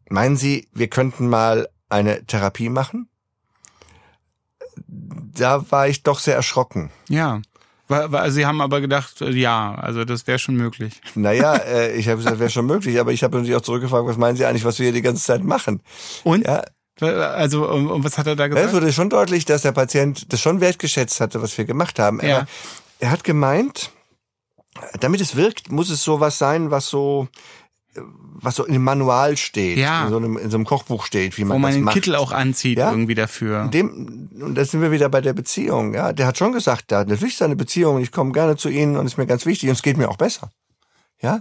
meinen Sie, wir könnten mal eine Therapie machen? Da war ich doch sehr erschrocken. Ja. Sie haben aber gedacht, äh, ja, also das wäre schon möglich. Naja, äh, ich habe gesagt, wäre schon möglich, aber ich habe natürlich auch zurückgefragt, was meinen Sie eigentlich, was wir hier die ganze Zeit machen? Und? Ja, also, und, und was hat er da gesagt? Es wurde schon deutlich, dass der Patient das schon wertgeschätzt hatte, was wir gemacht haben. Ja. Er, er hat gemeint, damit es wirkt, muss es sowas sein, was so was so in dem Manual steht, ja. in, so einem, in so einem Kochbuch steht, wie man, Wo man das den macht. Kittel auch anzieht ja? irgendwie dafür. Dem, und da sind wir wieder bei der Beziehung. Ja, der hat schon gesagt, da natürlich ist eine Beziehung. Ich komme gerne zu Ihnen und ist mir ganz wichtig und es geht mir auch besser. Ja,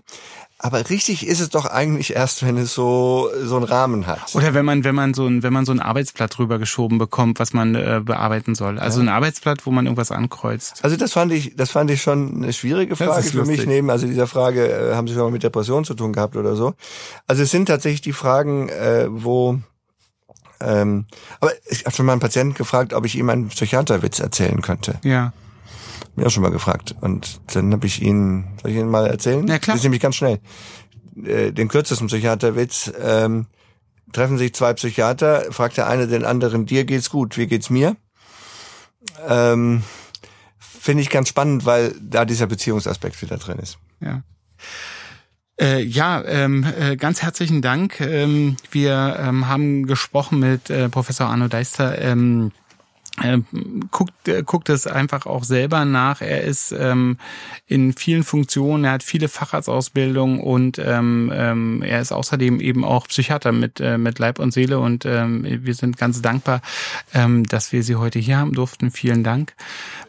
aber richtig ist es doch eigentlich erst, wenn es so so einen Rahmen hat. Oder wenn man wenn man so ein wenn man so ein Arbeitsblatt rübergeschoben bekommt, was man äh, bearbeiten soll. Also ja. ein Arbeitsblatt, wo man irgendwas ankreuzt. Also das fand ich das fand ich schon eine schwierige Frage für mich neben also dieser Frage äh, haben Sie schon mal mit Depressionen zu tun gehabt oder so. Also es sind tatsächlich die Fragen, äh, wo ähm, aber ich habe schon mal einen Patienten gefragt, ob ich ihm einen Psychiaterwitz erzählen könnte. Ja mir auch schon mal gefragt. Und dann habe ich ihn, soll ich Ihnen mal erzählen? Ja, klar. Das ist nämlich ganz schnell. Äh, den kürzesten Psychiaterwitz. Ähm, treffen sich zwei Psychiater, fragt der eine den anderen, dir geht's gut, wie geht's mir? Ähm, Finde ich ganz spannend, weil da dieser Beziehungsaspekt wieder drin ist. Ja. Äh, ja, ähm, äh, ganz herzlichen Dank. Ähm, wir ähm, haben gesprochen mit äh, Professor Arno Deister. Ähm, äh, guckt, äh, guckt es einfach auch selber nach. Er ist ähm, in vielen Funktionen, er hat viele Facharztausbildung und ähm, ähm, er ist außerdem eben auch Psychiater mit, äh, mit Leib und Seele und ähm, wir sind ganz dankbar, ähm, dass wir Sie heute hier haben durften. Vielen Dank.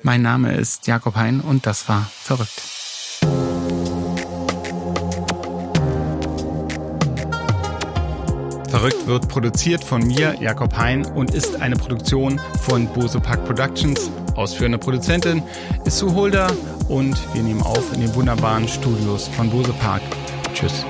Mein Name ist Jakob Hein und das war verrückt. Verrückt wird produziert von mir, Jakob Hein, und ist eine Produktion von Bose Park Productions. Ausführende Produzentin ist Sue Holder und wir nehmen auf in den wunderbaren Studios von Bose Park. Tschüss.